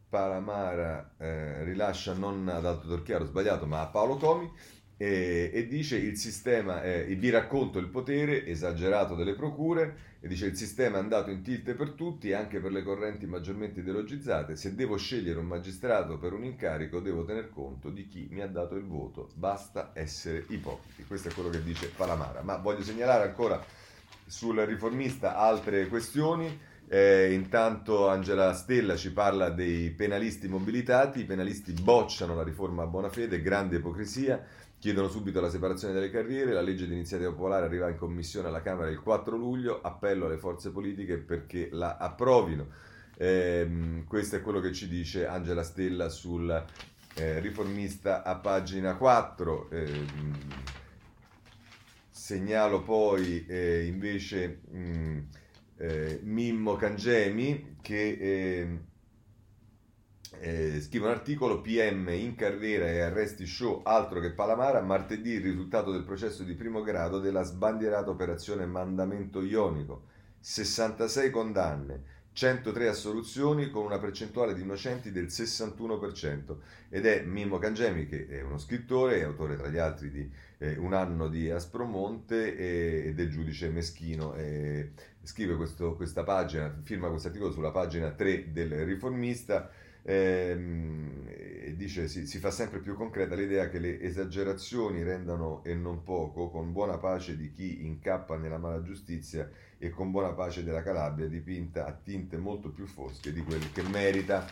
Palamara eh, rilascia non ad Alto Torchiaro, sbagliato, ma a Paolo Comi e, e dice il sistema, è, vi racconto il potere esagerato delle procure e dice il sistema è andato in tilt per tutti, anche per le correnti maggiormente ideologizzate, se devo scegliere un magistrato per un incarico devo tener conto di chi mi ha dato il voto, basta essere ipocriti. Questo è quello che dice Palamara, ma voglio segnalare ancora sul riformista altre questioni. Eh, intanto Angela Stella ci parla dei penalisti mobilitati, i penalisti bocciano la riforma a buona fede, grande ipocrisia. Chiedono subito la separazione delle carriere, la legge di iniziativa popolare arriva in commissione alla Camera il 4 luglio, appello alle forze politiche perché la approvino. Eh, questo è quello che ci dice Angela Stella sul eh, riformista a pagina 4. Segnalo poi eh, invece mh, mm, eh, Mimmo Cangemi che ehm, eh, scrive un articolo PM in carriera e arresti show altro che Palamara martedì il risultato del processo di primo grado della sbandierata operazione mandamento ionico. 66 condanne 103 assoluzioni con una percentuale di innocenti del 61% ed è Mimmo Cangemi che è uno scrittore e autore tra gli altri di eh, Un anno di Aspromonte e, e del giudice Meschino e scrive questo, questa pagina, firma questo articolo sulla pagina 3 del riformista Ehm, dice si, si fa sempre più concreta l'idea che le esagerazioni rendano e non poco, con buona pace di chi incappa nella mala giustizia e con buona pace della Calabria dipinta a tinte molto più fosche di quelle che merita.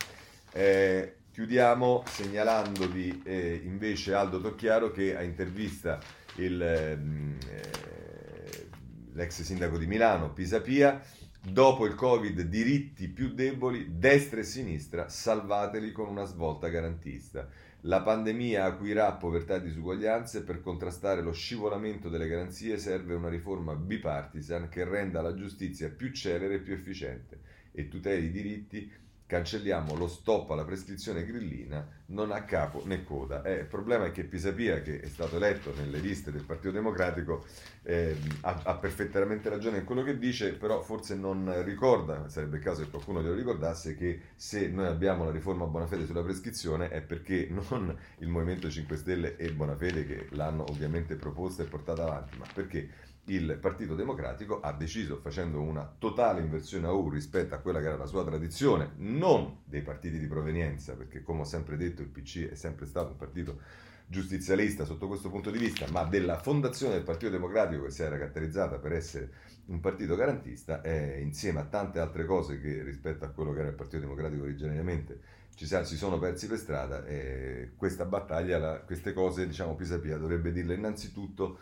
Eh, chiudiamo segnalandovi eh, invece Aldo Tocchiaro che a intervista il, ehm, eh, l'ex sindaco di Milano, Pisapia, Dopo il Covid, diritti più deboli, destra e sinistra, salvateli con una svolta garantista. La pandemia acuirà povertà e disuguaglianze, per contrastare lo scivolamento delle garanzie serve una riforma bipartisan che renda la giustizia più celere e più efficiente e tuteli i diritti cancelliamo lo stop alla prescrizione grillina, non ha capo né coda. Eh, il problema è che Pisapia, che è stato eletto nelle liste del Partito Democratico, eh, ha, ha, perfettamente ragione in quello che dice, però forse non ricorda, sarebbe il caso che qualcuno glielo ricordasse, che se noi abbiamo la riforma Bonafede sulla prescrizione è perché non il Movimento 5 Stelle e Bonafede che l'hanno ovviamente proposta e portata avanti, ma perché il Partito Democratico ha deciso, facendo una totale inversione a U rispetto a quella che era la sua tradizione, non dei partiti di provenienza, perché come ho sempre detto il PC è sempre stato un partito giustizialista sotto questo punto di vista, ma della fondazione del Partito Democratico che si era caratterizzata per essere un partito garantista, eh, insieme a tante altre cose che rispetto a quello che era il Partito Democratico originariamente ci si sono persi per strada, eh, questa battaglia, la, queste cose, diciamo, Pisapia dovrebbe dirle innanzitutto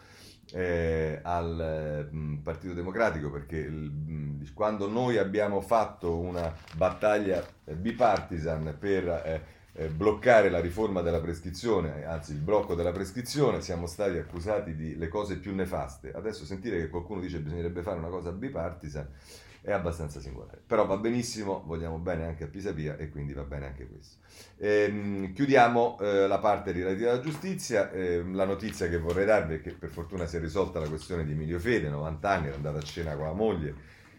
eh, al mh, mm, Partito Democratico perché il, mh, mm, quando noi abbiamo fatto una battaglia eh, bipartisan per eh, eh, bloccare la riforma della prescrizione, anzi il blocco della prescrizione, siamo stati accusati di le cose più nefaste. Adesso sentire che qualcuno dice che bisognerebbe fare una cosa bipartisan è abbastanza singolare. Però va benissimo, vogliamo bene anche a Pisapia e quindi va bene anche questo. Ehm, chiudiamo eh, la parte relativa alla giustizia. Eh, la notizia che vorrei darvi è che per fortuna si è risolta la questione di Emilio Fede, 90 anni, era andato a cena con la moglie,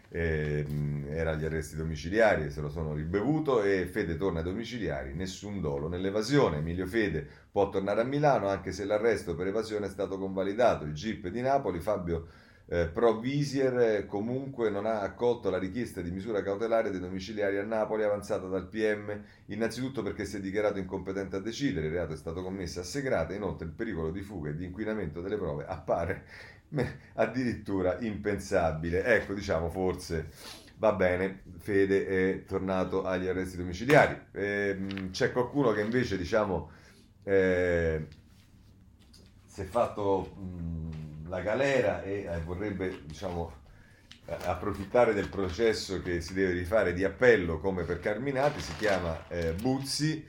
eh, era agli arresti domiciliari, se lo sono ribevuto e Fede torna ai domiciliari, nessun dolo nell'evasione. Emilio Fede può tornare a Milano anche se l'arresto per evasione è stato convalidato. Il GIP di Napoli, Fabio eh, Provisier eh, comunque non ha accolto la richiesta di misura cautelare dei domiciliari a Napoli avanzata dal PM, innanzitutto perché si è dichiarato incompetente a decidere, il reato è stato commesso a Segrate, inoltre il pericolo di fuga e di inquinamento delle prove appare addirittura impensabile. Ecco, diciamo, forse va bene, Fede è tornato agli arresti domiciliari. Eh, c'è qualcuno che invece, diciamo, eh, si è fatto... Mh, la galera e eh, vorrebbe diciamo, eh, approfittare del processo che si deve rifare di appello come per Carminati, si chiama eh, Buzzi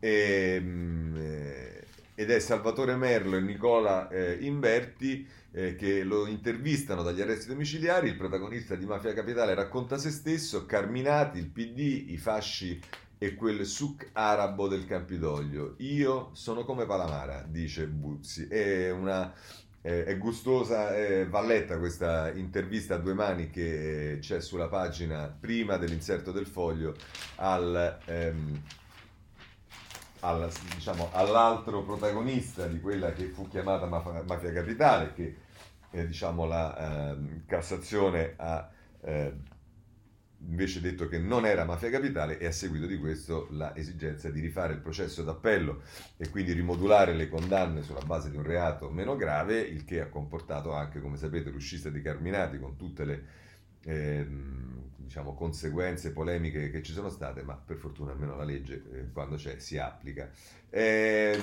e, mm, eh, ed è Salvatore Merlo e Nicola eh, Inverti eh, che lo intervistano dagli arresti domiciliari, il protagonista di Mafia Capitale racconta se stesso, Carminati, il PD, i fasci e quel suc arabo del Campidoglio. Io sono come Palamara, dice Buzzi. È una eh, è gustosa, eh, valletta questa intervista a due mani che c'è sulla pagina prima dell'inserto del foglio al, ehm, al, diciamo, all'altro protagonista di quella che fu chiamata mafia, mafia capitale, che eh, diciamo, la eh, Cassazione ha eh, invece detto che non era mafia capitale e a seguito di questo l'esigenza di rifare il processo d'appello e quindi rimodulare le condanne sulla base di un reato meno grave, il che ha comportato anche, come sapete, l'uscita di Carminati con tutte le eh, diciamo, conseguenze polemiche che ci sono state, ma per fortuna almeno la legge eh, quando c'è si applica. Eh,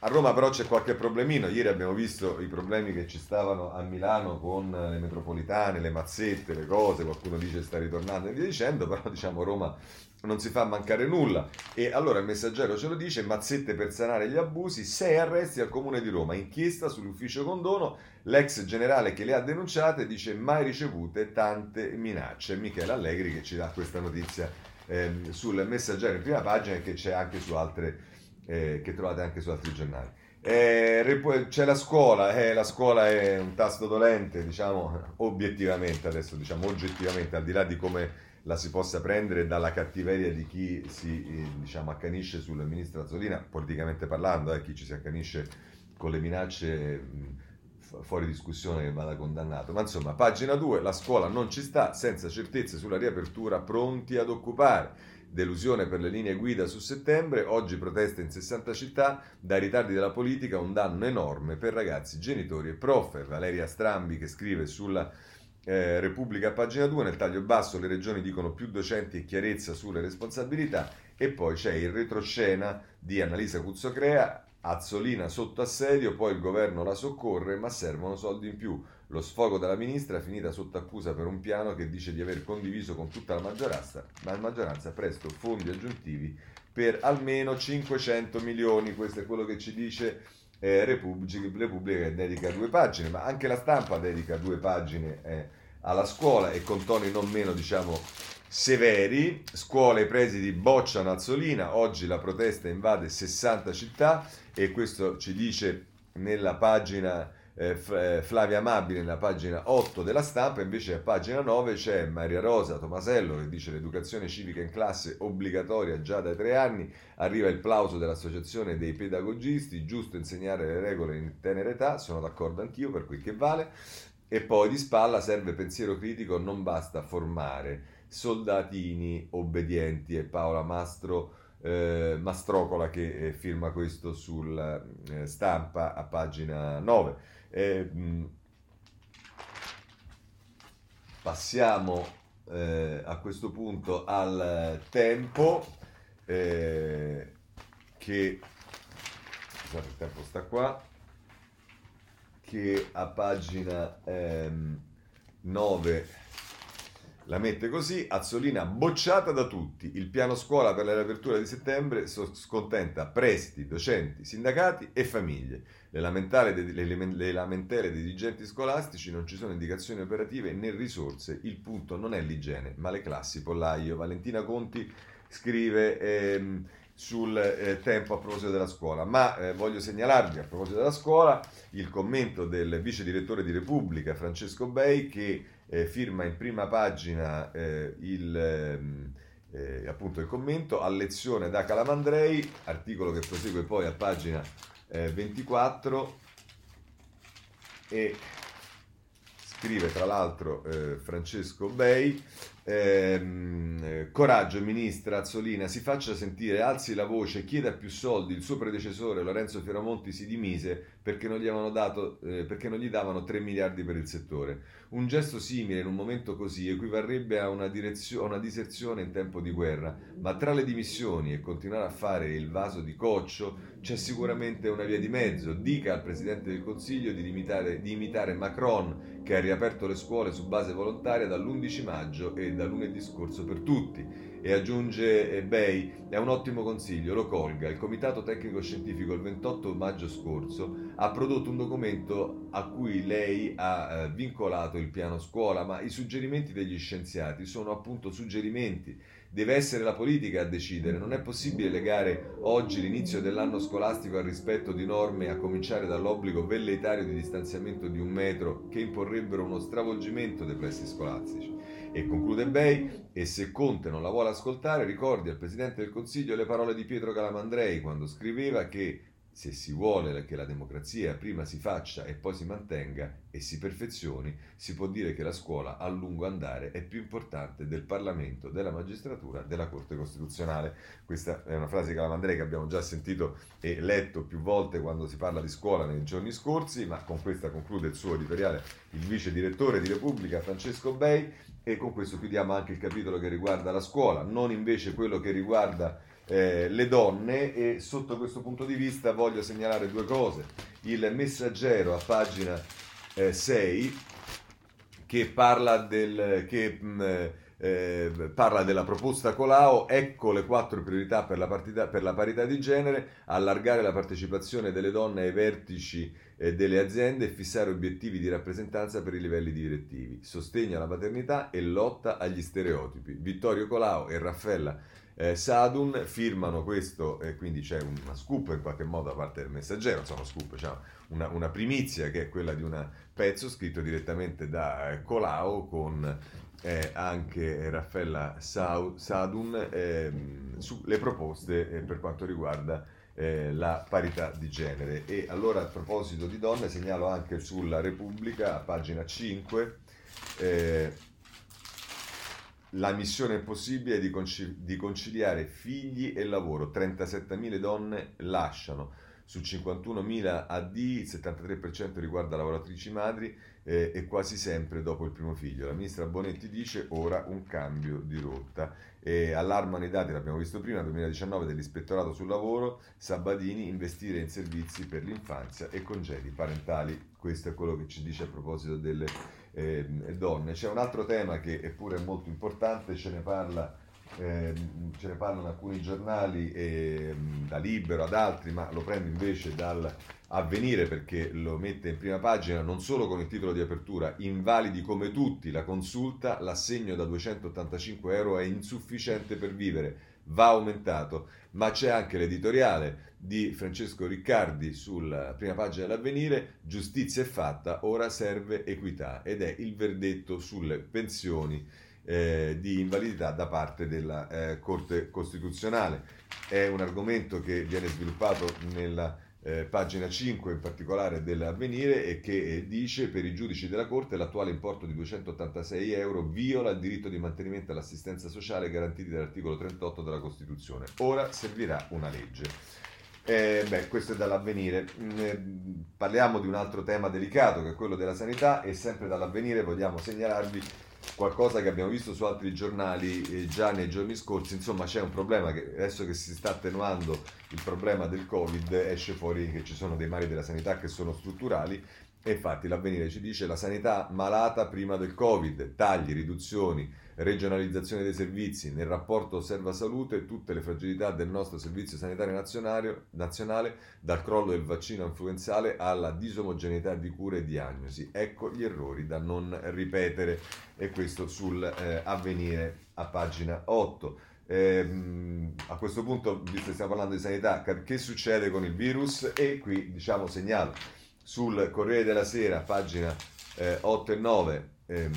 a Roma però c'è qualche problemino, ieri abbiamo visto i problemi che ci stavano a Milano con le metropolitane, le mazzette, le cose, qualcuno dice sta ritornando e via dicendo, però diciamo Roma non si fa mancare nulla. E allora il messaggero ce lo dice, mazzette per sanare gli abusi, sei arresti al comune di Roma, inchiesta sull'ufficio condono, l'ex generale che le ha denunciate dice mai ricevute tante minacce, Michele Allegri che ci dà questa notizia eh, sul messaggero in prima pagina e che c'è anche su altre eh, che trovate anche su altri giornali. Eh, c'è la scuola, eh, la scuola è un tasto dolente, diciamo, obiettivamente, adesso diciamo oggettivamente, al di là di come la si possa prendere dalla cattiveria di chi si eh, diciamo, accanisce sul ministro Azzolina, politicamente parlando, eh, chi ci si accanisce con le minacce fuori discussione che vada condannato. Ma insomma, pagina 2, la scuola non ci sta, senza certezze sulla riapertura, pronti ad occupare. Delusione per le linee guida su settembre, oggi proteste in 60 città, dai ritardi della politica un danno enorme per ragazzi, genitori e prof. Valeria Strambi che scrive sulla eh, Repubblica pagina 2, nel taglio basso le regioni dicono più docenti e chiarezza sulle responsabilità. E poi c'è il retroscena di Annalisa Cuzzocrea, Azzolina sotto assedio, poi il governo la soccorre, ma servono soldi in più. Lo sfogo della ministra finita sotto accusa per un piano che dice di aver condiviso con tutta la maggioranza, ma la maggioranza presto fondi aggiuntivi per almeno 500 milioni. Questo è quello che ci dice eh, Repubblica, Repubblica che dedica due pagine, ma anche la stampa dedica due pagine eh, alla scuola e con toni non meno, diciamo, severi. Scuole e presidi bocciano Azzolina, oggi la protesta invade 60 città e questo ci dice nella pagina eh, eh, Flavia Amabile nella pagina 8 della stampa, invece a pagina 9 c'è Maria Rosa Tomasello che dice l'educazione civica in classe obbligatoria già dai tre anni, arriva il plauso dell'associazione dei pedagogisti, giusto insegnare le regole in tenera età, sono d'accordo anch'io per quel che vale, e poi di spalla serve pensiero critico, non basta formare soldatini obbedienti e Paola Mastro eh, Mastrocola che eh, firma questo sulla eh, stampa a pagina 9. Eh, passiamo eh, a questo punto al tempo eh, che scusate il tempo sta qua che a pagina ehm, 9 la mette così, Azzolina bocciata da tutti, il piano scuola per la riapertura di settembre scontenta presidi, docenti, sindacati e famiglie. Le lamentele, dei, le, le lamentele dei dirigenti scolastici non ci sono indicazioni operative né risorse, il punto non è l'igiene, ma le classi pollaio. Valentina Conti scrive ehm, sul eh, tempo a proposito della scuola, ma eh, voglio segnalarvi a proposito della scuola il commento del vice direttore di Repubblica Francesco Bei che eh, firma in prima pagina eh, il, ehm, eh, appunto il commento a lezione da Calamandrei, articolo che prosegue poi a pagina 24 eh, e scrive tra l'altro eh, Francesco Bei Ehm, coraggio, ministra Azzolina, si faccia sentire, alzi la voce, chieda più soldi. Il suo predecessore Lorenzo Fioramonti si dimise perché non, gli dato, eh, perché non gli davano 3 miliardi per il settore. Un gesto simile in un momento così equivarrebbe a una, direzio- una diserzione in tempo di guerra, ma tra le dimissioni e continuare a fare il vaso di coccio c'è sicuramente una via di mezzo. Dica al Presidente del Consiglio di imitare, di imitare Macron che ha riaperto le scuole su base volontaria dall'11 maggio e da lunedì scorso per tutti. E aggiunge eh, Bay, è un ottimo consiglio, lo colga. Il Comitato Tecnico Scientifico il 28 maggio scorso ha prodotto un documento a cui lei ha eh, vincolato il piano scuola, ma i suggerimenti degli scienziati sono appunto suggerimenti deve essere la politica a decidere, non è possibile legare oggi l'inizio dell'anno scolastico al rispetto di norme, a cominciare dall'obbligo velleitario di distanziamento di un metro che imporrebbero uno stravolgimento dei pressi scolastici. E conclude Bei, e se Conte non la vuole ascoltare, ricordi al Presidente del Consiglio le parole di Pietro Calamandrei quando scriveva che se si vuole che la democrazia prima si faccia e poi si mantenga e si perfezioni, si può dire che la scuola a lungo andare è più importante del Parlamento, della magistratura, della Corte Costituzionale. Questa è una frase di Calamandrei che abbiamo già sentito e letto più volte quando si parla di scuola nei giorni scorsi, ma con questa conclude il suo editoriale il vice direttore di Repubblica Francesco Bei e con questo chiudiamo anche il capitolo che riguarda la scuola, non invece quello che riguarda eh, le donne e sotto questo punto di vista voglio segnalare due cose. Il messaggero a pagina eh, 6 che parla, del, che, mh, mm, eh, parla della proposta Colau, ecco le quattro priorità per la, partita, per la parità di genere, allargare la partecipazione delle donne ai vertici eh, delle aziende e fissare obiettivi di rappresentanza per i livelli direttivi, sostegno alla paternità e lotta agli stereotipi. Vittorio Colau e Raffaella eh, Sadun firmano questo, e quindi c'è una scoop in qualche modo da parte del messaggero, insomma scoop, cioè una, una, primizia che è quella di un pezzo scritto direttamente da eh, Colau con eh, anche Raffaella Sadun eh, sulle proposte eh, per quanto riguarda eh, la parità di genere. E allora a proposito di donne segnalo anche sulla Repubblica, pagina 5, eh, la missione impossibile di, conci- di conciliare figli e lavoro. 37.000 donne lasciano su 51.000 AD, il 73% riguarda lavoratrici madri eh, e quasi sempre dopo il primo figlio. La ministra Bonetti dice ora un cambio di rotta. E allarmano i dati, l'abbiamo visto prima, 2019 dell'Ispettorato sul Lavoro, Sabadini, investire in servizi per l'infanzia e congedi parentali. Questo è quello che ci dice a proposito delle eh, donne. C'è un altro tema che eppure è molto importante, ce ne, parla, eh, ce ne parlano alcuni giornali, eh, da Libero ad altri, ma lo prendo invece dal Avvenire perché lo mette in prima pagina non solo con il titolo di apertura, invalidi come tutti, la consulta, l'assegno da 285 euro è insufficiente per vivere, va aumentato, ma c'è anche l'editoriale di Francesco Riccardi sulla prima pagina dell'avvenire, giustizia è fatta, ora serve equità ed è il verdetto sulle pensioni eh, di invalidità da parte della eh, Corte Costituzionale. È un argomento che viene sviluppato nella eh, pagina 5 in particolare dell'avvenire e che eh, dice per i giudici della Corte l'attuale importo di 286 euro viola il diritto di mantenimento all'assistenza sociale garantiti dall'articolo 38 della Costituzione. Ora servirà una legge. Eh, beh, questo è dall'avvenire. Mm, eh, parliamo di un altro tema delicato che è quello della sanità e sempre dall'avvenire vogliamo segnalarvi qualcosa che abbiamo visto su altri giornali eh, già nei giorni scorsi. Insomma, c'è un problema che adesso che si sta attenuando il problema del Covid, esce fuori che ci sono dei mali della sanità che sono strutturali. E infatti l'avvenire ci dice la sanità malata prima del Covid, tagli, riduzioni regionalizzazione dei servizi, nel rapporto osserva-salute tutte le fragilità del nostro servizio sanitario nazionale, dal crollo del vaccino influenzale alla disomogeneità di cure e diagnosi. Ecco gli errori da non ripetere e questo sul eh, avvenire a pagina 8. Eh, a questo punto, visto che stiamo parlando di sanità, che succede con il virus? E qui diciamo segnalo sul Corriere della Sera, pagina eh, 8 e 9. Ehm,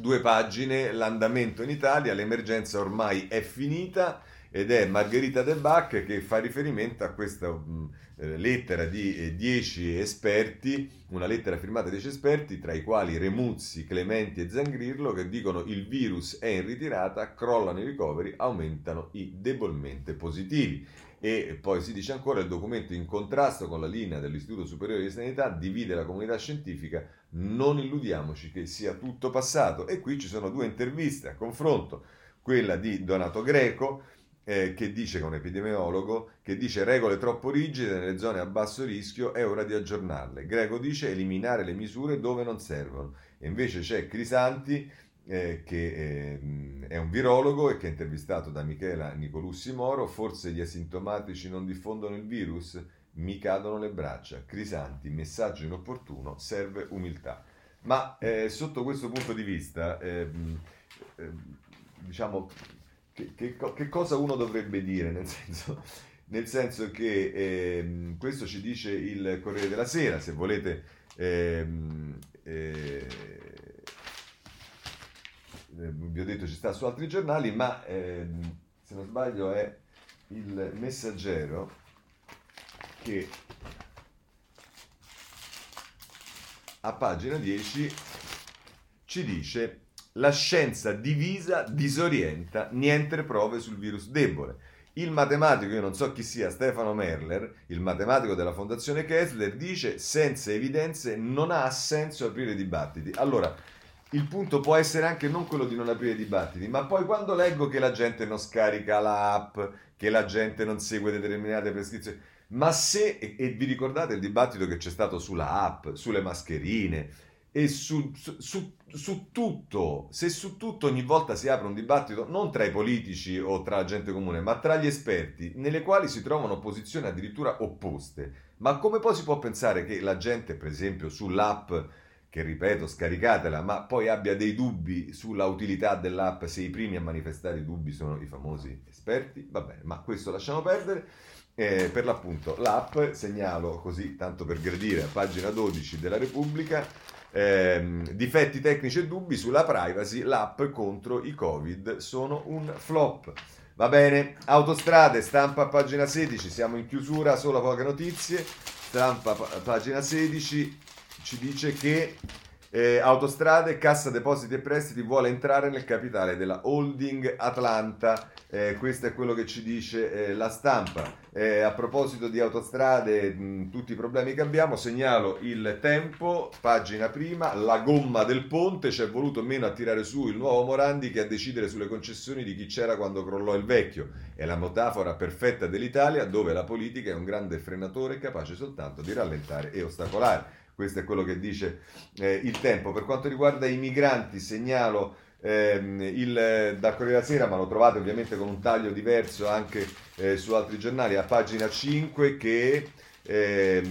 due pagine, l'andamento in Italia, l'emergenza ormai è finita ed è Margherita De Bac che fa riferimento a questa mh, eh, lettera di 10 eh, esperti, una lettera firmata da 10 esperti, tra i quali Remuzzi, Clementi e Zangrillo, che dicono il virus è in ritirata, crollano i ricoveri, aumentano i debolmente positivi. E poi si dice ancora il documento in contrasto con la linea dell'Istituto Superiore di Sanità divide la comunità scientifica non illudiamoci che sia tutto passato. E qui ci sono due interviste a confronto, quella di Donato Greco, eh, che dice, che è un epidemiologo, che dice regole troppo rigide nelle zone a basso rischio, è ora di aggiornarle. Greco dice eliminare le misure dove non servono. E invece c'è Crisanti, eh, che eh, è un virologo e che è intervistato da Michela Nicolussi Moro, forse gli asintomatici non diffondono il virus? mi cadono le braccia. Crisanti, messaggio inopportuno, serve umiltà. Ma eh, sotto questo punto di vista, eh, eh, diciamo, che, che, che, cosa uno dovrebbe dire, nel senso, nel senso che eh, questo ci dice il Corriere della Sera, se volete... Eh, vi ho detto ci sta su altri giornali, ma ehm, se non sbaglio è il messaggero che a pagina 10 ci dice la scienza divisa disorienta, niente prove sul virus debole. Il matematico, io non so chi sia, Stefano Merler, il matematico della Fondazione Kessler, dice senza evidenze non ha senso aprire dibattiti. Allora, il punto può essere anche non quello di non aprire dibattiti, ma poi quando leggo che la gente non scarica l'app, che la gente non segue determinate prescrizioni, ma se, e, e vi ricordate il dibattito che c'è stato sulla app, sulle mascherine e su, su, su, tutto, se su tutto ogni volta si apre un dibattito non tra i politici o tra la gente comune, ma tra gli esperti, nelle quali si trovano posizioni addirittura opposte, ma come poi si può pensare che la gente, per esempio, sull'app che ripeto, scaricatela, ma poi abbia dei dubbi sulla utilità dell'app se i primi a manifestare i dubbi sono i famosi esperti, va bene, ma questo lasciamo perdere. Eh, per l'appunto, l'app, segnalo così, tanto per gradire, a pagina 12 della Repubblica, ehm, difetti tecnici e dubbi sulla privacy, l'app contro i Covid sono un flop. Va bene, autostrade, stampa a pagina 16, siamo in chiusura, solo poche notizie, stampa pagina 16, ci dice che eh, Autostrade, Cassa Depositi e Prestiti vuole entrare nel capitale della holding Atlanta. Eh, questo è quello che ci dice eh, la stampa. Eh, a proposito di autostrade, mh, tutti i problemi che abbiamo, segnalo il tempo, pagina prima, la gomma del ponte, ci è voluto meno a tirare su il nuovo Morandi che a decidere sulle concessioni di chi c'era quando crollò il vecchio. È la metafora perfetta dell'Italia dove la politica è un grande frenatore capace soltanto di rallentare e ostacolare questo è quello che dice eh, il tempo. Per quanto riguarda i migranti, segnalo ehm, il, da Corriere Sera, ma lo trovate ovviamente con un taglio diverso anche eh, su altri giornali, a pagina 5 che eh,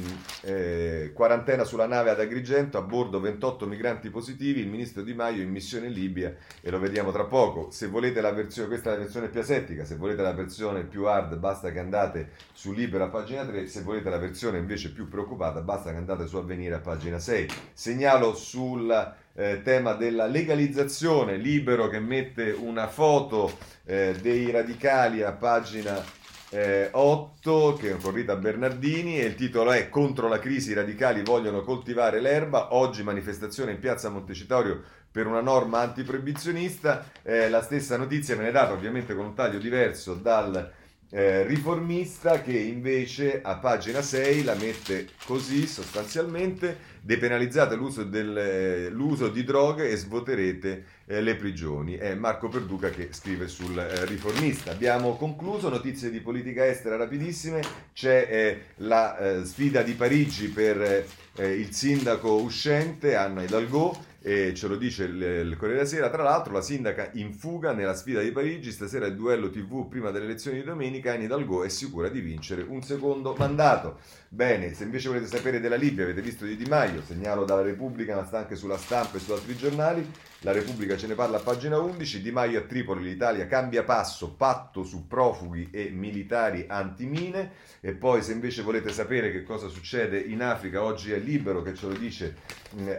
eh, quarantena sulla nave ad Agrigento, a bordo 28 migranti positivi, il ministro Di Maio in missione in Libia e lo vediamo tra poco. Se volete la versione, questa è la versione più asettica, se volete la versione più hard basta che andate su Libera pagina 3, se volete la versione invece più preoccupata basta che andate su Avvenire a pagina 6. Segnalo sul eh, tema della legalizzazione, libero che mette una foto eh, dei radicali a pagina eh, 8 che è con Rita Bernardini e il titolo è Contro la crisi i radicali vogliono coltivare l'erba, oggi manifestazione in piazza Montecitorio per una norma antiproibizionista, eh, la stessa notizia viene data ovviamente con un taglio diverso dal eh, riformista che invece a pagina 6 la mette così sostanzialmente. Depenalizzate l'uso, del, eh, l'uso di droghe e svuoterete eh, le prigioni. È Marco Perduca che scrive sul eh, riformista. Abbiamo concluso, notizie di politica estera rapidissime, c'è eh, la eh, sfida di Parigi per il sindaco uscente Anna Hidalgo e ce lo dice il, Corriere della Sera. Tra l'altro, la sindaca in fuga nella sfida di Parigi. Stasera il duello TV prima delle elezioni di domenica. Anne Hidalgo è sicura di vincere un secondo mandato. Bene, se invece volete sapere della Libia, avete visto di Di Maio, segnalo dalla Repubblica, ma sta anche sulla stampa e su altri giornali. La Repubblica ce ne parla a pagina 11. Di Maio a Tripoli, l'Italia cambia passo, patto su profughi e militari antimine. E poi, se invece volete sapere che cosa succede in Africa, oggi è libero che ce lo dice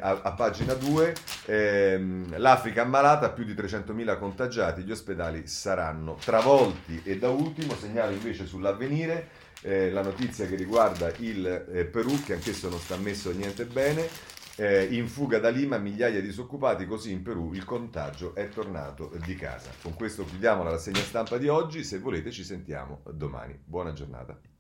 a, a pagina 2. Ehm, L'Africa ammalata, più di 300.000 contagiati, gli ospedali saranno travolti. E da ultimo, segnalo invece sull'avvenire eh, la notizia che riguarda il eh, Perù, che anch'esso non sta messo niente bene. Eh, in fuga da Lima migliaia di disoccupati, così in Perù il contagio è tornato di casa. Con questo chiudiamo la rassegna stampa di oggi, se volete ci sentiamo domani. Buona giornata.